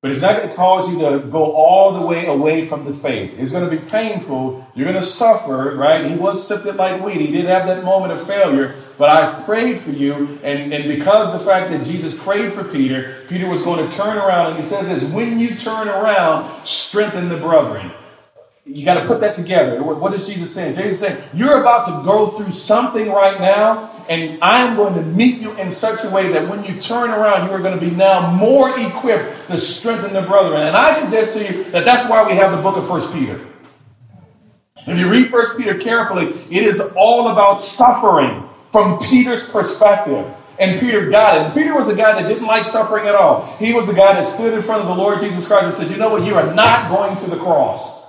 But it's not going to cause you to go all the way away from the faith. It's going to be painful. You're going to suffer, right? He was sifted like wheat. He did have that moment of failure, but I've prayed for you. And, and because the fact that Jesus prayed for Peter, Peter was going to turn around. And he says this when you turn around, strengthen the brethren. You got to put that together. What is Jesus saying? Jesus is saying, You're about to go through something right now, and I'm going to meet you in such a way that when you turn around, you are going to be now more equipped to strengthen the brethren. And I suggest to you that that's why we have the book of First Peter. If you read First Peter carefully, it is all about suffering from Peter's perspective. And Peter got it. And Peter was a guy that didn't like suffering at all. He was the guy that stood in front of the Lord Jesus Christ and said, You know what? You are not going to the cross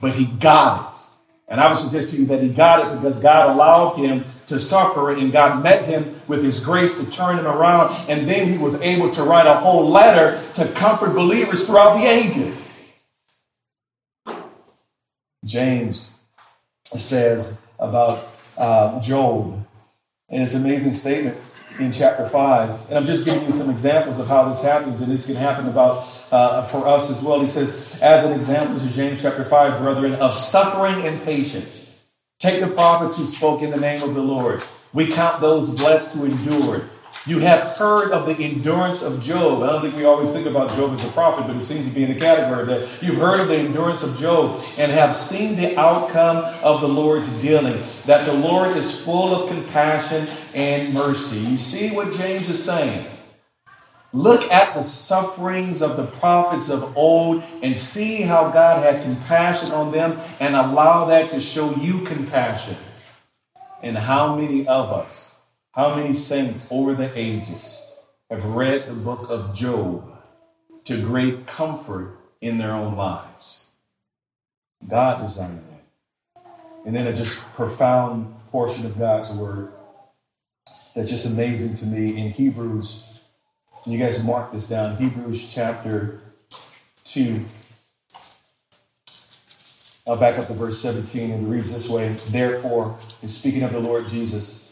but he got it. And I would suggest to you that he got it because God allowed him to suffer and God met him with his grace to turn him around. And then he was able to write a whole letter to comfort believers throughout the ages. James says about uh, Job, and it's an amazing statement in chapter 5. And I'm just giving you some examples of how this happens, and this can happen about uh, for us as well. He says, as an example, this is James chapter 5, brethren, of suffering and patience. Take the prophets who spoke in the name of the Lord. We count those blessed who endured. You have heard of the endurance of Job. I don't think we always think about Job as a prophet, but it seems to be in the category that you've heard of the endurance of Job and have seen the outcome of the Lord's dealing, that the Lord is full of compassion and mercy. You see what James is saying? Look at the sufferings of the prophets of old and see how God had compassion on them and allow that to show you compassion. And how many of us how many saints over the ages have read the book of Job to great comfort in their own lives? God designed that. And then a just profound portion of God's word that's just amazing to me in Hebrews. You guys mark this down. Hebrews chapter 2. I'll back up to verse 17 and it reads this way. Therefore, is speaking of the Lord Jesus.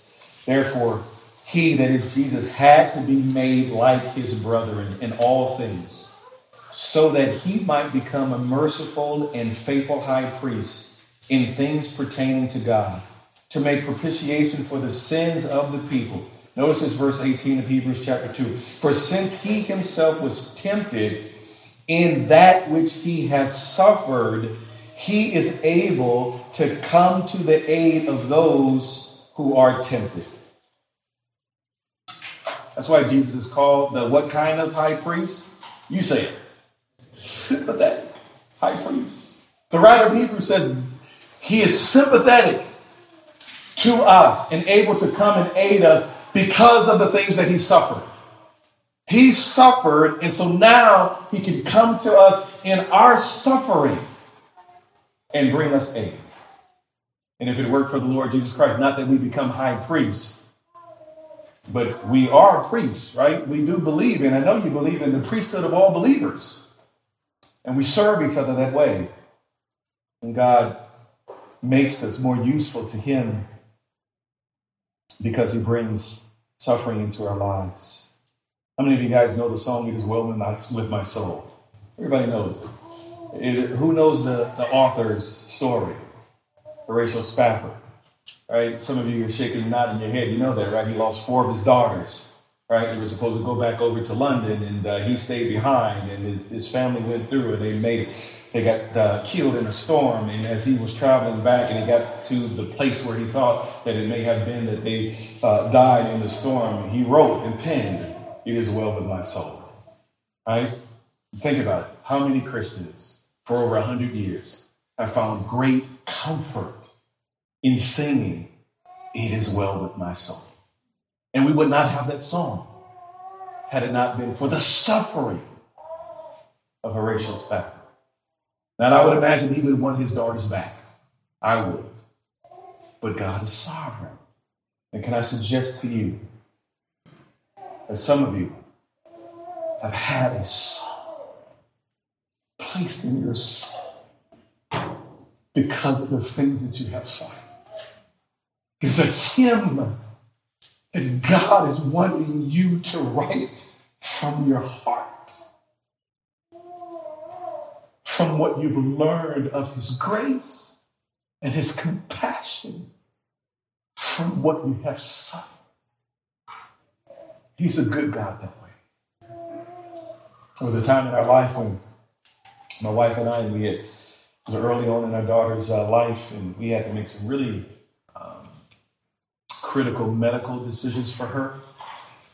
Therefore, he, that is Jesus, had to be made like his brethren in all things, so that he might become a merciful and faithful high priest in things pertaining to God, to make propitiation for the sins of the people. Notice this verse 18 of Hebrews chapter 2. For since he himself was tempted in that which he has suffered, he is able to come to the aid of those who are tempted. That's why Jesus is called the what kind of high priest? You say it. Sympathetic high priest. The writer of Hebrews says he is sympathetic to us and able to come and aid us because of the things that he suffered. He suffered, and so now he can come to us in our suffering and bring us aid. And if it worked for the Lord Jesus Christ, not that we become high priests, but we are priests, right? We do believe, and I know you believe in the priesthood of all believers. And we serve each other that way. And God makes us more useful to Him because He brings suffering into our lives. How many of you guys know the song It Is Well With My Soul? Everybody knows it. it who knows the, the author's story? Horatio Spafford. Right? Some of you are shaking nodding your head. You know that, right? He lost four of his daughters. Right? He was supposed to go back over to London, and uh, he stayed behind, and his, his family went through it. They made it. They got uh, killed in a storm, and as he was traveling back, and he got to the place where he thought that it may have been that they uh, died in the storm, he wrote and penned, "It is well with my soul." Right? Think about it. How many Christians for over a hundred years have found great comfort in singing, It is well with my soul. And we would not have that song had it not been for the suffering of Horatio Spafford. Now, I would imagine he would want his daughters back. I would. But God is sovereign. And can I suggest to you that some of you have had a song placed in your soul because of the things that you have suffered? There's a hymn that God is wanting you to write from your heart, from what you've learned of His grace and His compassion, from what you have suffered. He's a good God that way. There was a time in our life when my wife and I, we had, was early on in our daughter's uh, life, and we had to make some really critical medical decisions for her.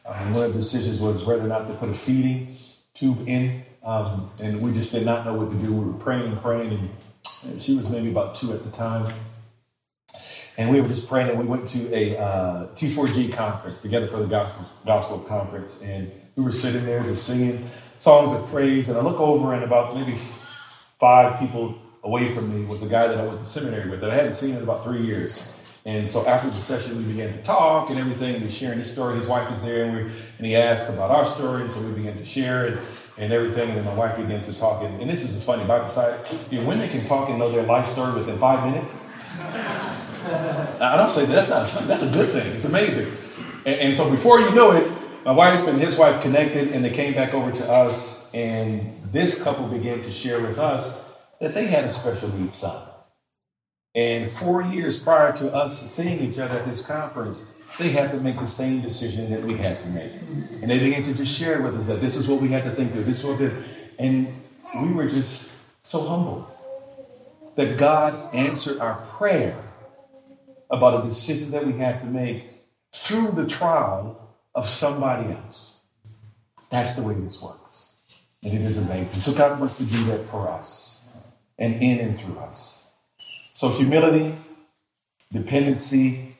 Um, one of the decisions was whether or not to put a feeding tube in, um, and we just did not know what to do. We were praying and praying, and, and she was maybe about two at the time. And we were just praying, and we went to a uh, T4G conference, Together for the Gospel, Gospel Conference, and we were sitting there just singing songs of praise. And I look over, and about maybe five people away from me was the guy that I went to seminary with that I hadn't seen in about three years. And so after the session, we began to talk and everything. He was sharing his story. His wife was there, and, we, and he asked about our story. So we began to share it and everything. And then my wife began to talk. And, and this is a funny Bible side. You know, women can talk and know their life story within five minutes. I don't say that. that's not. That's a good thing. It's amazing. And, and so before you know it, my wife and his wife connected, and they came back over to us. And this couple began to share with us that they had a special needs son. And four years prior to us seeing each other at this conference, they had to make the same decision that we had to make. And they began to just share with us that this is what we had to think through. This is what did. And we were just so humbled that God answered our prayer about a decision that we had to make through the trial of somebody else. That's the way this works. And it is amazing. So God wants to do that for us and in and through us. So, humility, dependency,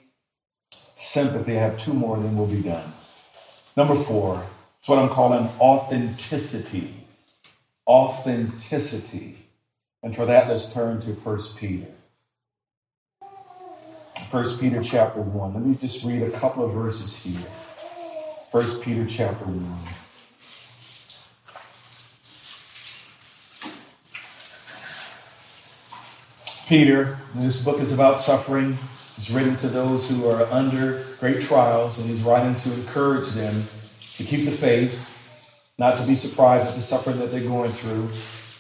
sympathy. I have two more, then we'll be done. Number four, it's what I'm calling authenticity. Authenticity. And for that, let's turn to 1 Peter. 1 Peter chapter 1. Let me just read a couple of verses here. 1 Peter chapter 1. Peter, this book is about suffering. It's written to those who are under great trials, and he's writing to encourage them to keep the faith, not to be surprised at the suffering that they're going through.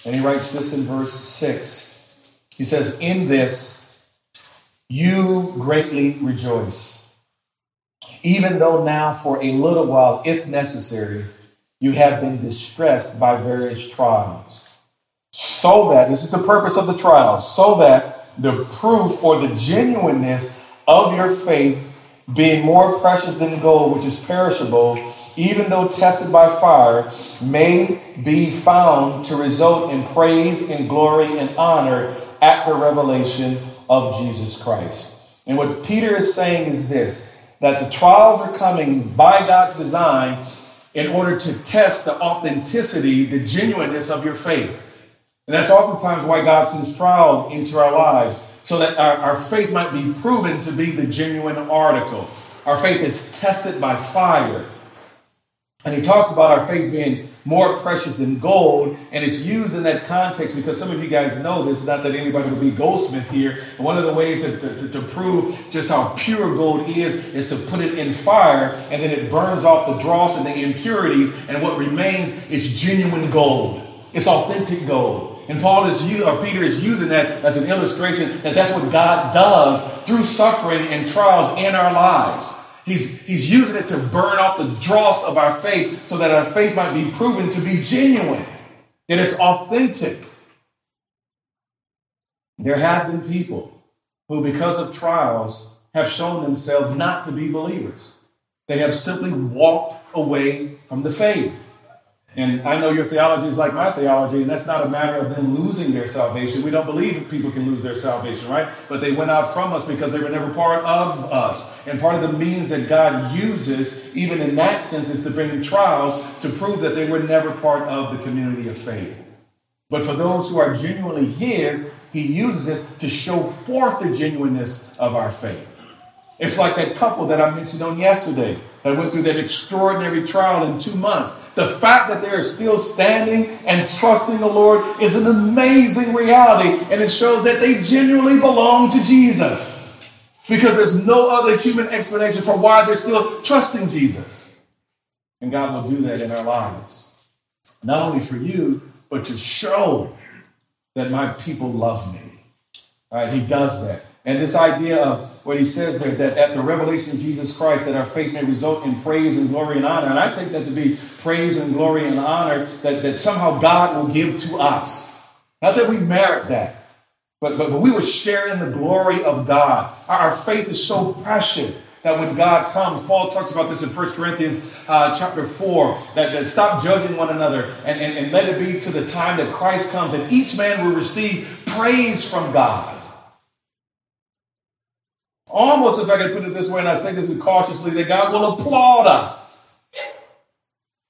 And he writes this in verse 6. He says, In this you greatly rejoice, even though now for a little while, if necessary, you have been distressed by various trials so that, this is the purpose of the trial, so that the proof or the genuineness of your faith, being more precious than gold, which is perishable, even though tested by fire, may be found to result in praise and glory and honor at the revelation of Jesus Christ. And what Peter is saying is this that the trials are coming by God's design in order to test the authenticity, the genuineness of your faith. And that's oftentimes why God sends trials into our lives, so that our, our faith might be proven to be the genuine article. Our faith is tested by fire. And he talks about our faith being more precious than gold, and it's used in that context because some of you guys know this, not that anybody would be goldsmith here. One of the ways to, to, to, prove just how pure gold is is to put it in fire, and then it burns off the dross and the impurities, and what remains is genuine gold. It's authentic gold. And Paul is or Peter is using that as an illustration that that's what God does through suffering and trials in our lives. He's, he's using it to burn off the dross of our faith so that our faith might be proven to be genuine, that it's authentic. There have been people who, because of trials, have shown themselves not to be believers. They have simply walked away from the faith. And I know your theology is like my theology, and that's not a matter of them losing their salvation. We don't believe people can lose their salvation, right? But they went out from us because they were never part of us. And part of the means that God uses, even in that sense, is to bring trials to prove that they were never part of the community of faith. But for those who are genuinely His, He uses it to show forth the genuineness of our faith. It's like that couple that I mentioned on yesterday that went through that extraordinary trial in two months. The fact that they are still standing and trusting the Lord is an amazing reality, and it shows that they genuinely belong to Jesus. Because there's no other human explanation for why they're still trusting Jesus. And God will do that in our lives. Not only for you, but to show that my people love me. All right, He does that. And this idea of what he says there, that at the revelation of Jesus Christ, that our faith may result in praise and glory and honor. And I take that to be praise and glory and honor that, that somehow God will give to us. Not that we merit that, but, but, but we will share in the glory of God. Our, our faith is so precious that when God comes, Paul talks about this in 1 Corinthians uh, chapter 4, that, that stop judging one another and, and, and let it be to the time that Christ comes and each man will receive praise from God. Almost, if I could put it this way, and I say this cautiously, that God will applaud us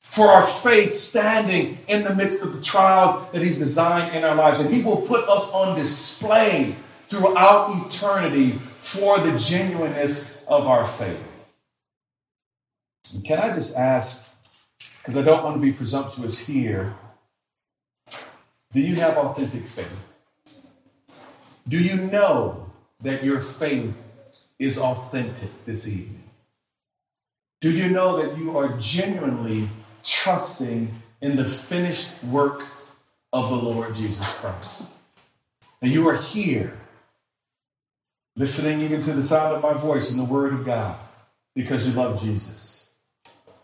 for our faith standing in the midst of the trials that He's designed in our lives. And He will put us on display throughout eternity for the genuineness of our faith. And can I just ask, because I don't want to be presumptuous here, do you have authentic faith? Do you know that your faith is authentic this evening? Do you know that you are genuinely trusting in the finished work of the Lord Jesus Christ? And you are here, listening even to the sound of my voice and the Word of God, because you love Jesus,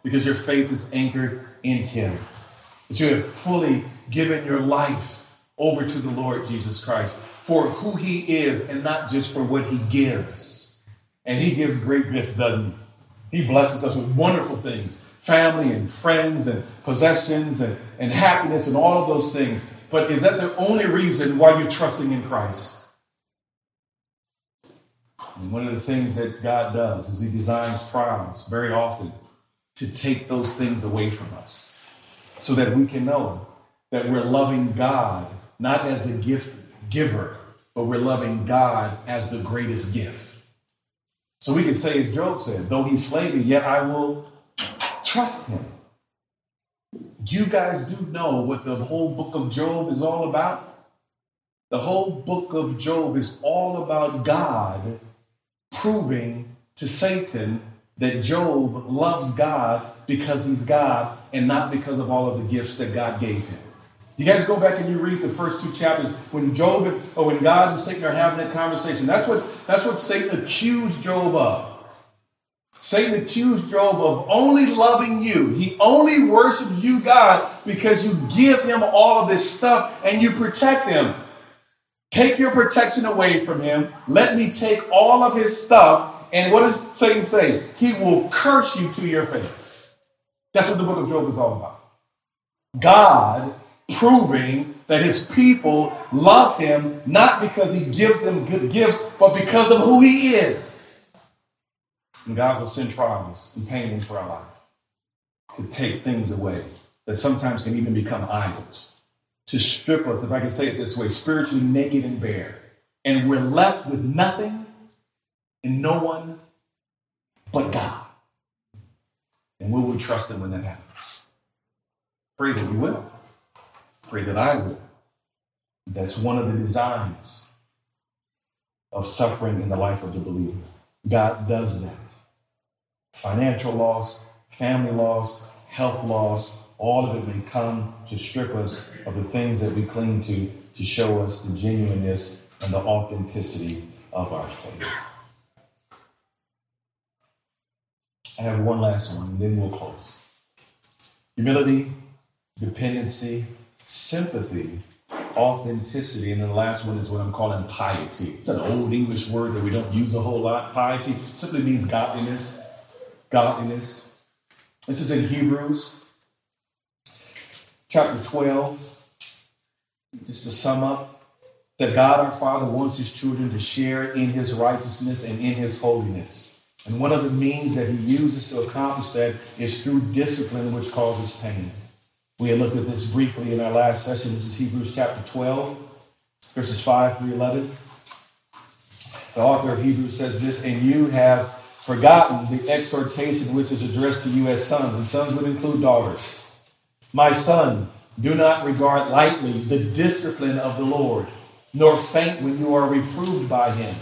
because your faith is anchored in Him, that you have fully given your life over to the Lord Jesus Christ for who He is and not just for what He gives. And He gives great gifts, doesn't He? He blesses us with wonderful things family and friends and possessions and, and happiness and all of those things. But is that the only reason why you're trusting in Christ? And one of the things that God does is He designs trials very often to take those things away from us so that we can know that we're loving God not as the gift giver, but we're loving God as the greatest gift. So we can say, as Job said, though he slay me, yet I will trust him. You guys do know what the whole book of Job is all about? The whole book of Job is all about God proving to Satan that Job loves God because he's God and not because of all of the gifts that God gave him. You guys go back and you read the first two chapters when Job or oh, when God and Satan are having that conversation. That's what that's what Satan accused Job of. Satan accused Job of only loving you. He only worships you, God, because you give him all of this stuff and you protect him. Take your protection away from him. Let me take all of his stuff. And what does Satan say? He will curse you to your face. That's what the book of Job is all about. God proving that his people love him not because he gives them good gifts, but because of who he is. And God will send trials and pain into our life to take things away that sometimes can even become idols, to strip us, if I can say it this way, spiritually naked and bare. And we're left with nothing and no one but God. And will we trust Him when that happens? Pray that we will. Pray that I will. That's one of the designs of suffering in the life of the believer. God does that. Financial loss, family loss, health loss, all of it may come to strip us of the things that we cling to to show us the genuineness and the authenticity of our faith. I have one last one, and then we'll close. Humility, dependency, sympathy, authenticity, and the last one is what I'm calling piety. It's an old English word that we don't use a whole lot. Piety simply means godliness. Godliness. This is in Hebrews chapter 12. Just to sum up, that God our Father wants his children to share in his righteousness and in his holiness. And one of the means that he uses to accomplish that is through discipline, which causes pain. We had looked at this briefly in our last session. This is Hebrews chapter 12, verses 5 through 11. The author of Hebrews says this, and you have forgotten the exhortation which is addressed to you as sons, and sons would include daughters. My son, do not regard lightly the discipline of the Lord, nor faint when you are reproved by him.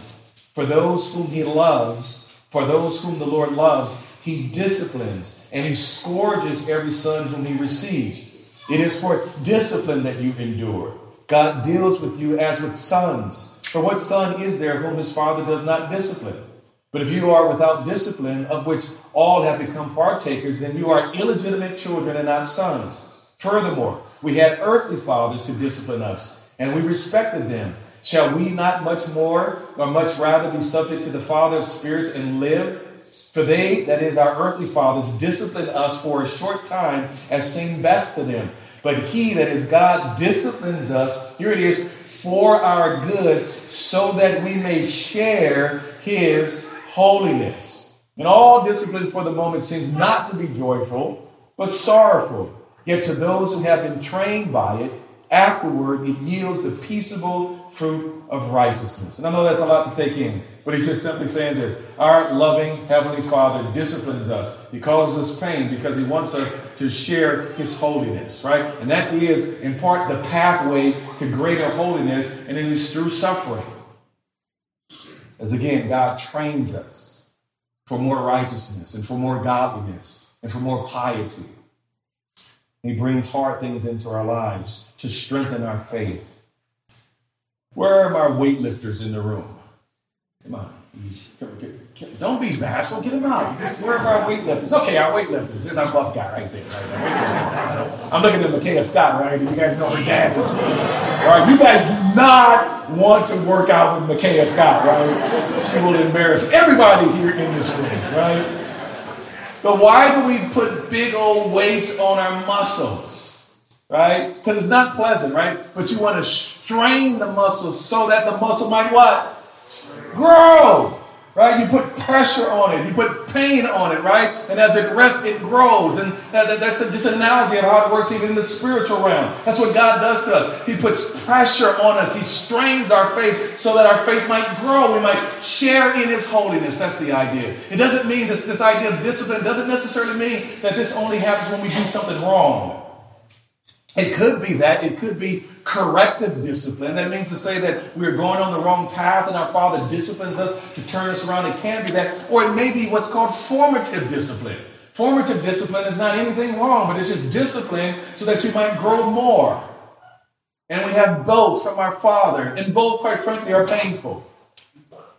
For those whom he loves, for those whom the Lord loves, he disciplines and he scourges every son whom he receives. It is for discipline that you endure. God deals with you as with sons. For what son is there whom his father does not discipline? But if you are without discipline, of which all have become partakers, then you are illegitimate children and not sons. Furthermore, we had earthly fathers to discipline us, and we respected them. Shall we not much more, or much rather, be subject to the Father of spirits and live? For they, that is, our earthly fathers, disciplined us for a short time as seemed best to them. But he, that is God, disciplines us, here it is, for our good, so that we may share his holiness. And all discipline for the moment seems not to be joyful, but sorrowful. Yet to those who have been trained by it, afterward it yields the peaceable fruit of righteousness. And I know that's a lot to take in, but he's just simply saying this Our loving Heavenly Father disciplines us. He causes us pain because he wants us to share his holiness, right? And that is, in part, the pathway to greater holiness, and it is through suffering. As again, God trains us for more righteousness and for more godliness and for more piety. He brings hard things into our lives to strengthen our faith. Where are my weightlifters in the room? Come on. Don't be bashful. Get them out. where are our weightlifters? Okay, our weightlifters. There's our buff guy right there. Right I'm looking at Micaiah Scott, right? You guys know her dad is. You guys do not want to work out with Micaiah Scott, right? She will embarrass everybody here in this room, right? But why do we put big old weights on our muscles? Right? Because it's not pleasant, right? But you want to strain the muscles so that the muscle might what? Grow right? You put pressure on it, you put pain on it, right? And as it rests, it grows. And that, that, that's a, just an analogy of how it works even in the spiritual realm. That's what God does to us. He puts pressure on us, He strains our faith so that our faith might grow. We might share in His holiness. That's the idea. It doesn't mean this, this idea of discipline doesn't necessarily mean that this only happens when we do something wrong. It could be that. It could be corrective discipline. That means to say that we're going on the wrong path and our Father disciplines us to turn us around. It can be that. Or it may be what's called formative discipline. Formative discipline is not anything wrong, but it's just discipline so that you might grow more. And we have both from our Father, and both, quite frankly, are painful.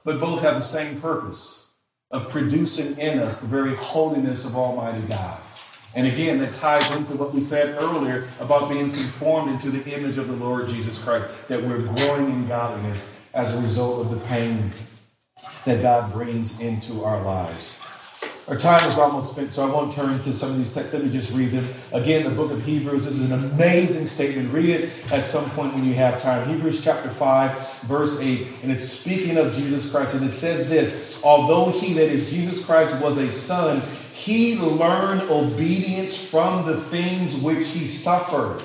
But both have the same purpose of producing in us the very holiness of Almighty God. And again, that ties into what we said earlier about being conformed into the image of the Lord Jesus Christ, that we're growing in godliness as a result of the pain that God brings into our lives. Our time is almost spent, so I won't turn to some of these texts. Let me just read them. Again, the book of Hebrews this is an amazing statement. Read it at some point when you have time. Hebrews chapter 5, verse 8, and it's speaking of Jesus Christ. And it says this Although he, that is Jesus Christ, was a son, he learned obedience from the things which he suffered.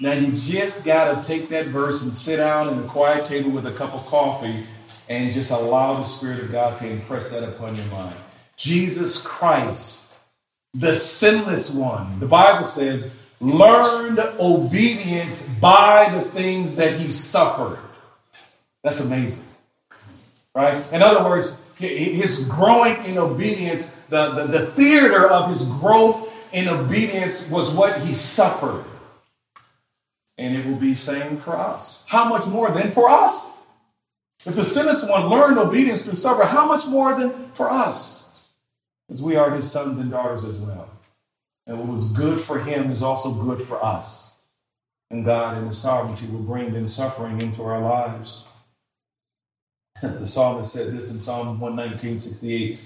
Now, you just got to take that verse and sit down in the quiet table with a cup of coffee and just allow the Spirit of God to impress that upon your mind. Jesus Christ, the sinless one, the Bible says, learned obedience by the things that he suffered. That's amazing. Right? In other words, his growing in obedience, the, the, the theater of his growth in obedience was what he suffered. And it will be same for us. How much more than for us? If the sinless one learned obedience through suffering, how much more than for us? As we are his sons and daughters as well. And what was good for him is also good for us. And God, in his sovereignty, will bring then suffering into our lives. The psalmist said this in Psalm 119, 68.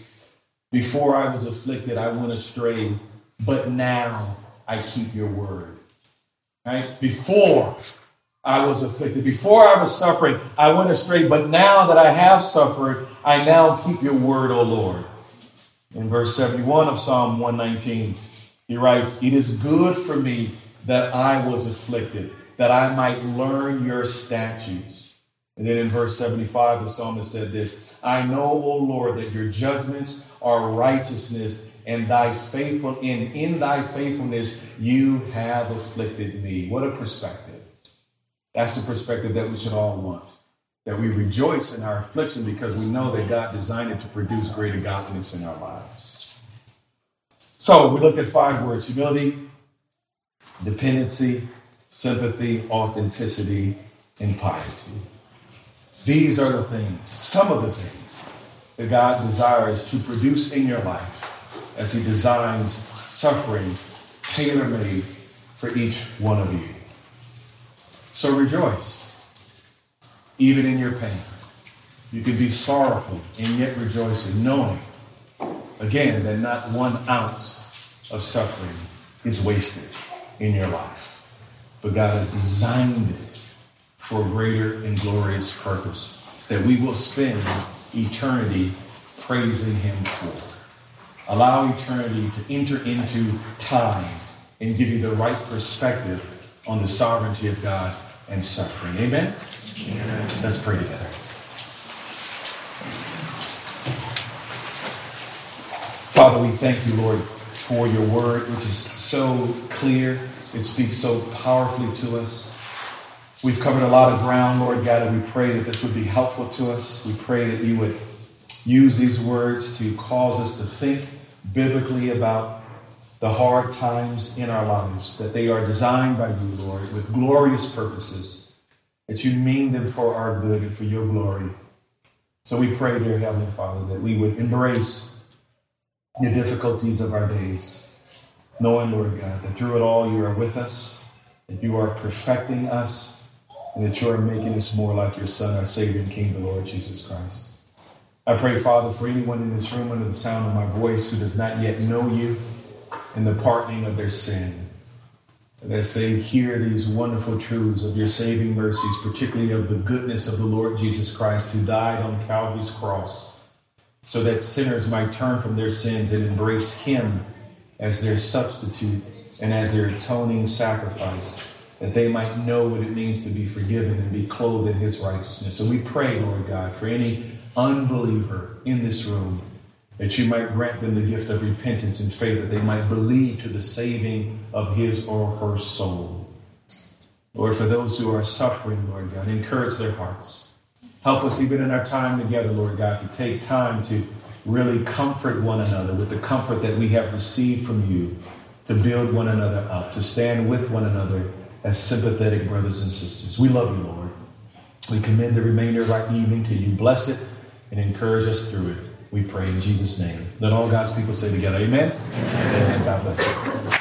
Before I was afflicted, I went astray, but now I keep your word. Right? Before I was afflicted. Before I was suffering, I went astray, but now that I have suffered, I now keep your word, O Lord. In verse 71 of Psalm 119, he writes, It is good for me that I was afflicted, that I might learn your statutes. And then in verse 75, the psalmist said this I know, O Lord, that your judgments are righteousness, and thy faithful and in thy faithfulness you have afflicted me. What a perspective. That's the perspective that we should all want. That we rejoice in our affliction because we know that God designed it to produce greater godliness in our lives. So we looked at five words humility, dependency, sympathy, authenticity, and piety. These are the things, some of the things, that God desires to produce in your life as He designs suffering tailor made for each one of you. So rejoice, even in your pain. You can be sorrowful and yet rejoicing, knowing, again, that not one ounce of suffering is wasted in your life. But God has designed it for a greater and glorious purpose that we will spend eternity praising Him for. Allow eternity to enter into time and give you the right perspective on the sovereignty of God and suffering. Amen? Amen. Let's pray together. Father, we thank you, Lord, for your word, which is so clear. It speaks so powerfully to us. We've covered a lot of ground, Lord God, and we pray that this would be helpful to us. We pray that you would use these words to cause us to think biblically about the hard times in our lives, that they are designed by you, Lord, with glorious purposes, that you mean them for our good and for your glory. So we pray, dear Heavenly Father, that we would embrace the difficulties of our days, knowing, Lord God, that through it all you are with us, that you are perfecting us, and that you are making us more like your Son, our Savior and King, the Lord Jesus Christ. I pray, Father, for anyone in this room under the sound of my voice who does not yet know you, and the pardoning of their sin. And as they hear these wonderful truths of your saving mercies, particularly of the goodness of the Lord Jesus Christ who died on Calvary's cross, so that sinners might turn from their sins and embrace him as their substitute and as their atoning sacrifice, that they might know what it means to be forgiven and be clothed in his righteousness. So we pray, Lord God, for any unbeliever in this room that you might grant them the gift of repentance and faith, that they might believe to the saving of his or her soul. Lord, for those who are suffering, Lord God, encourage their hearts. Help us even in our time together, Lord God, to take time to really comfort one another with the comfort that we have received from you, to build one another up, to stand with one another as sympathetic brothers and sisters. We love you, Lord. We commend the remainder of our evening to you. Bless it and encourage us through it. We pray in Jesus' name. Let all God's people say together, Amen. Amen. Amen. God bless you.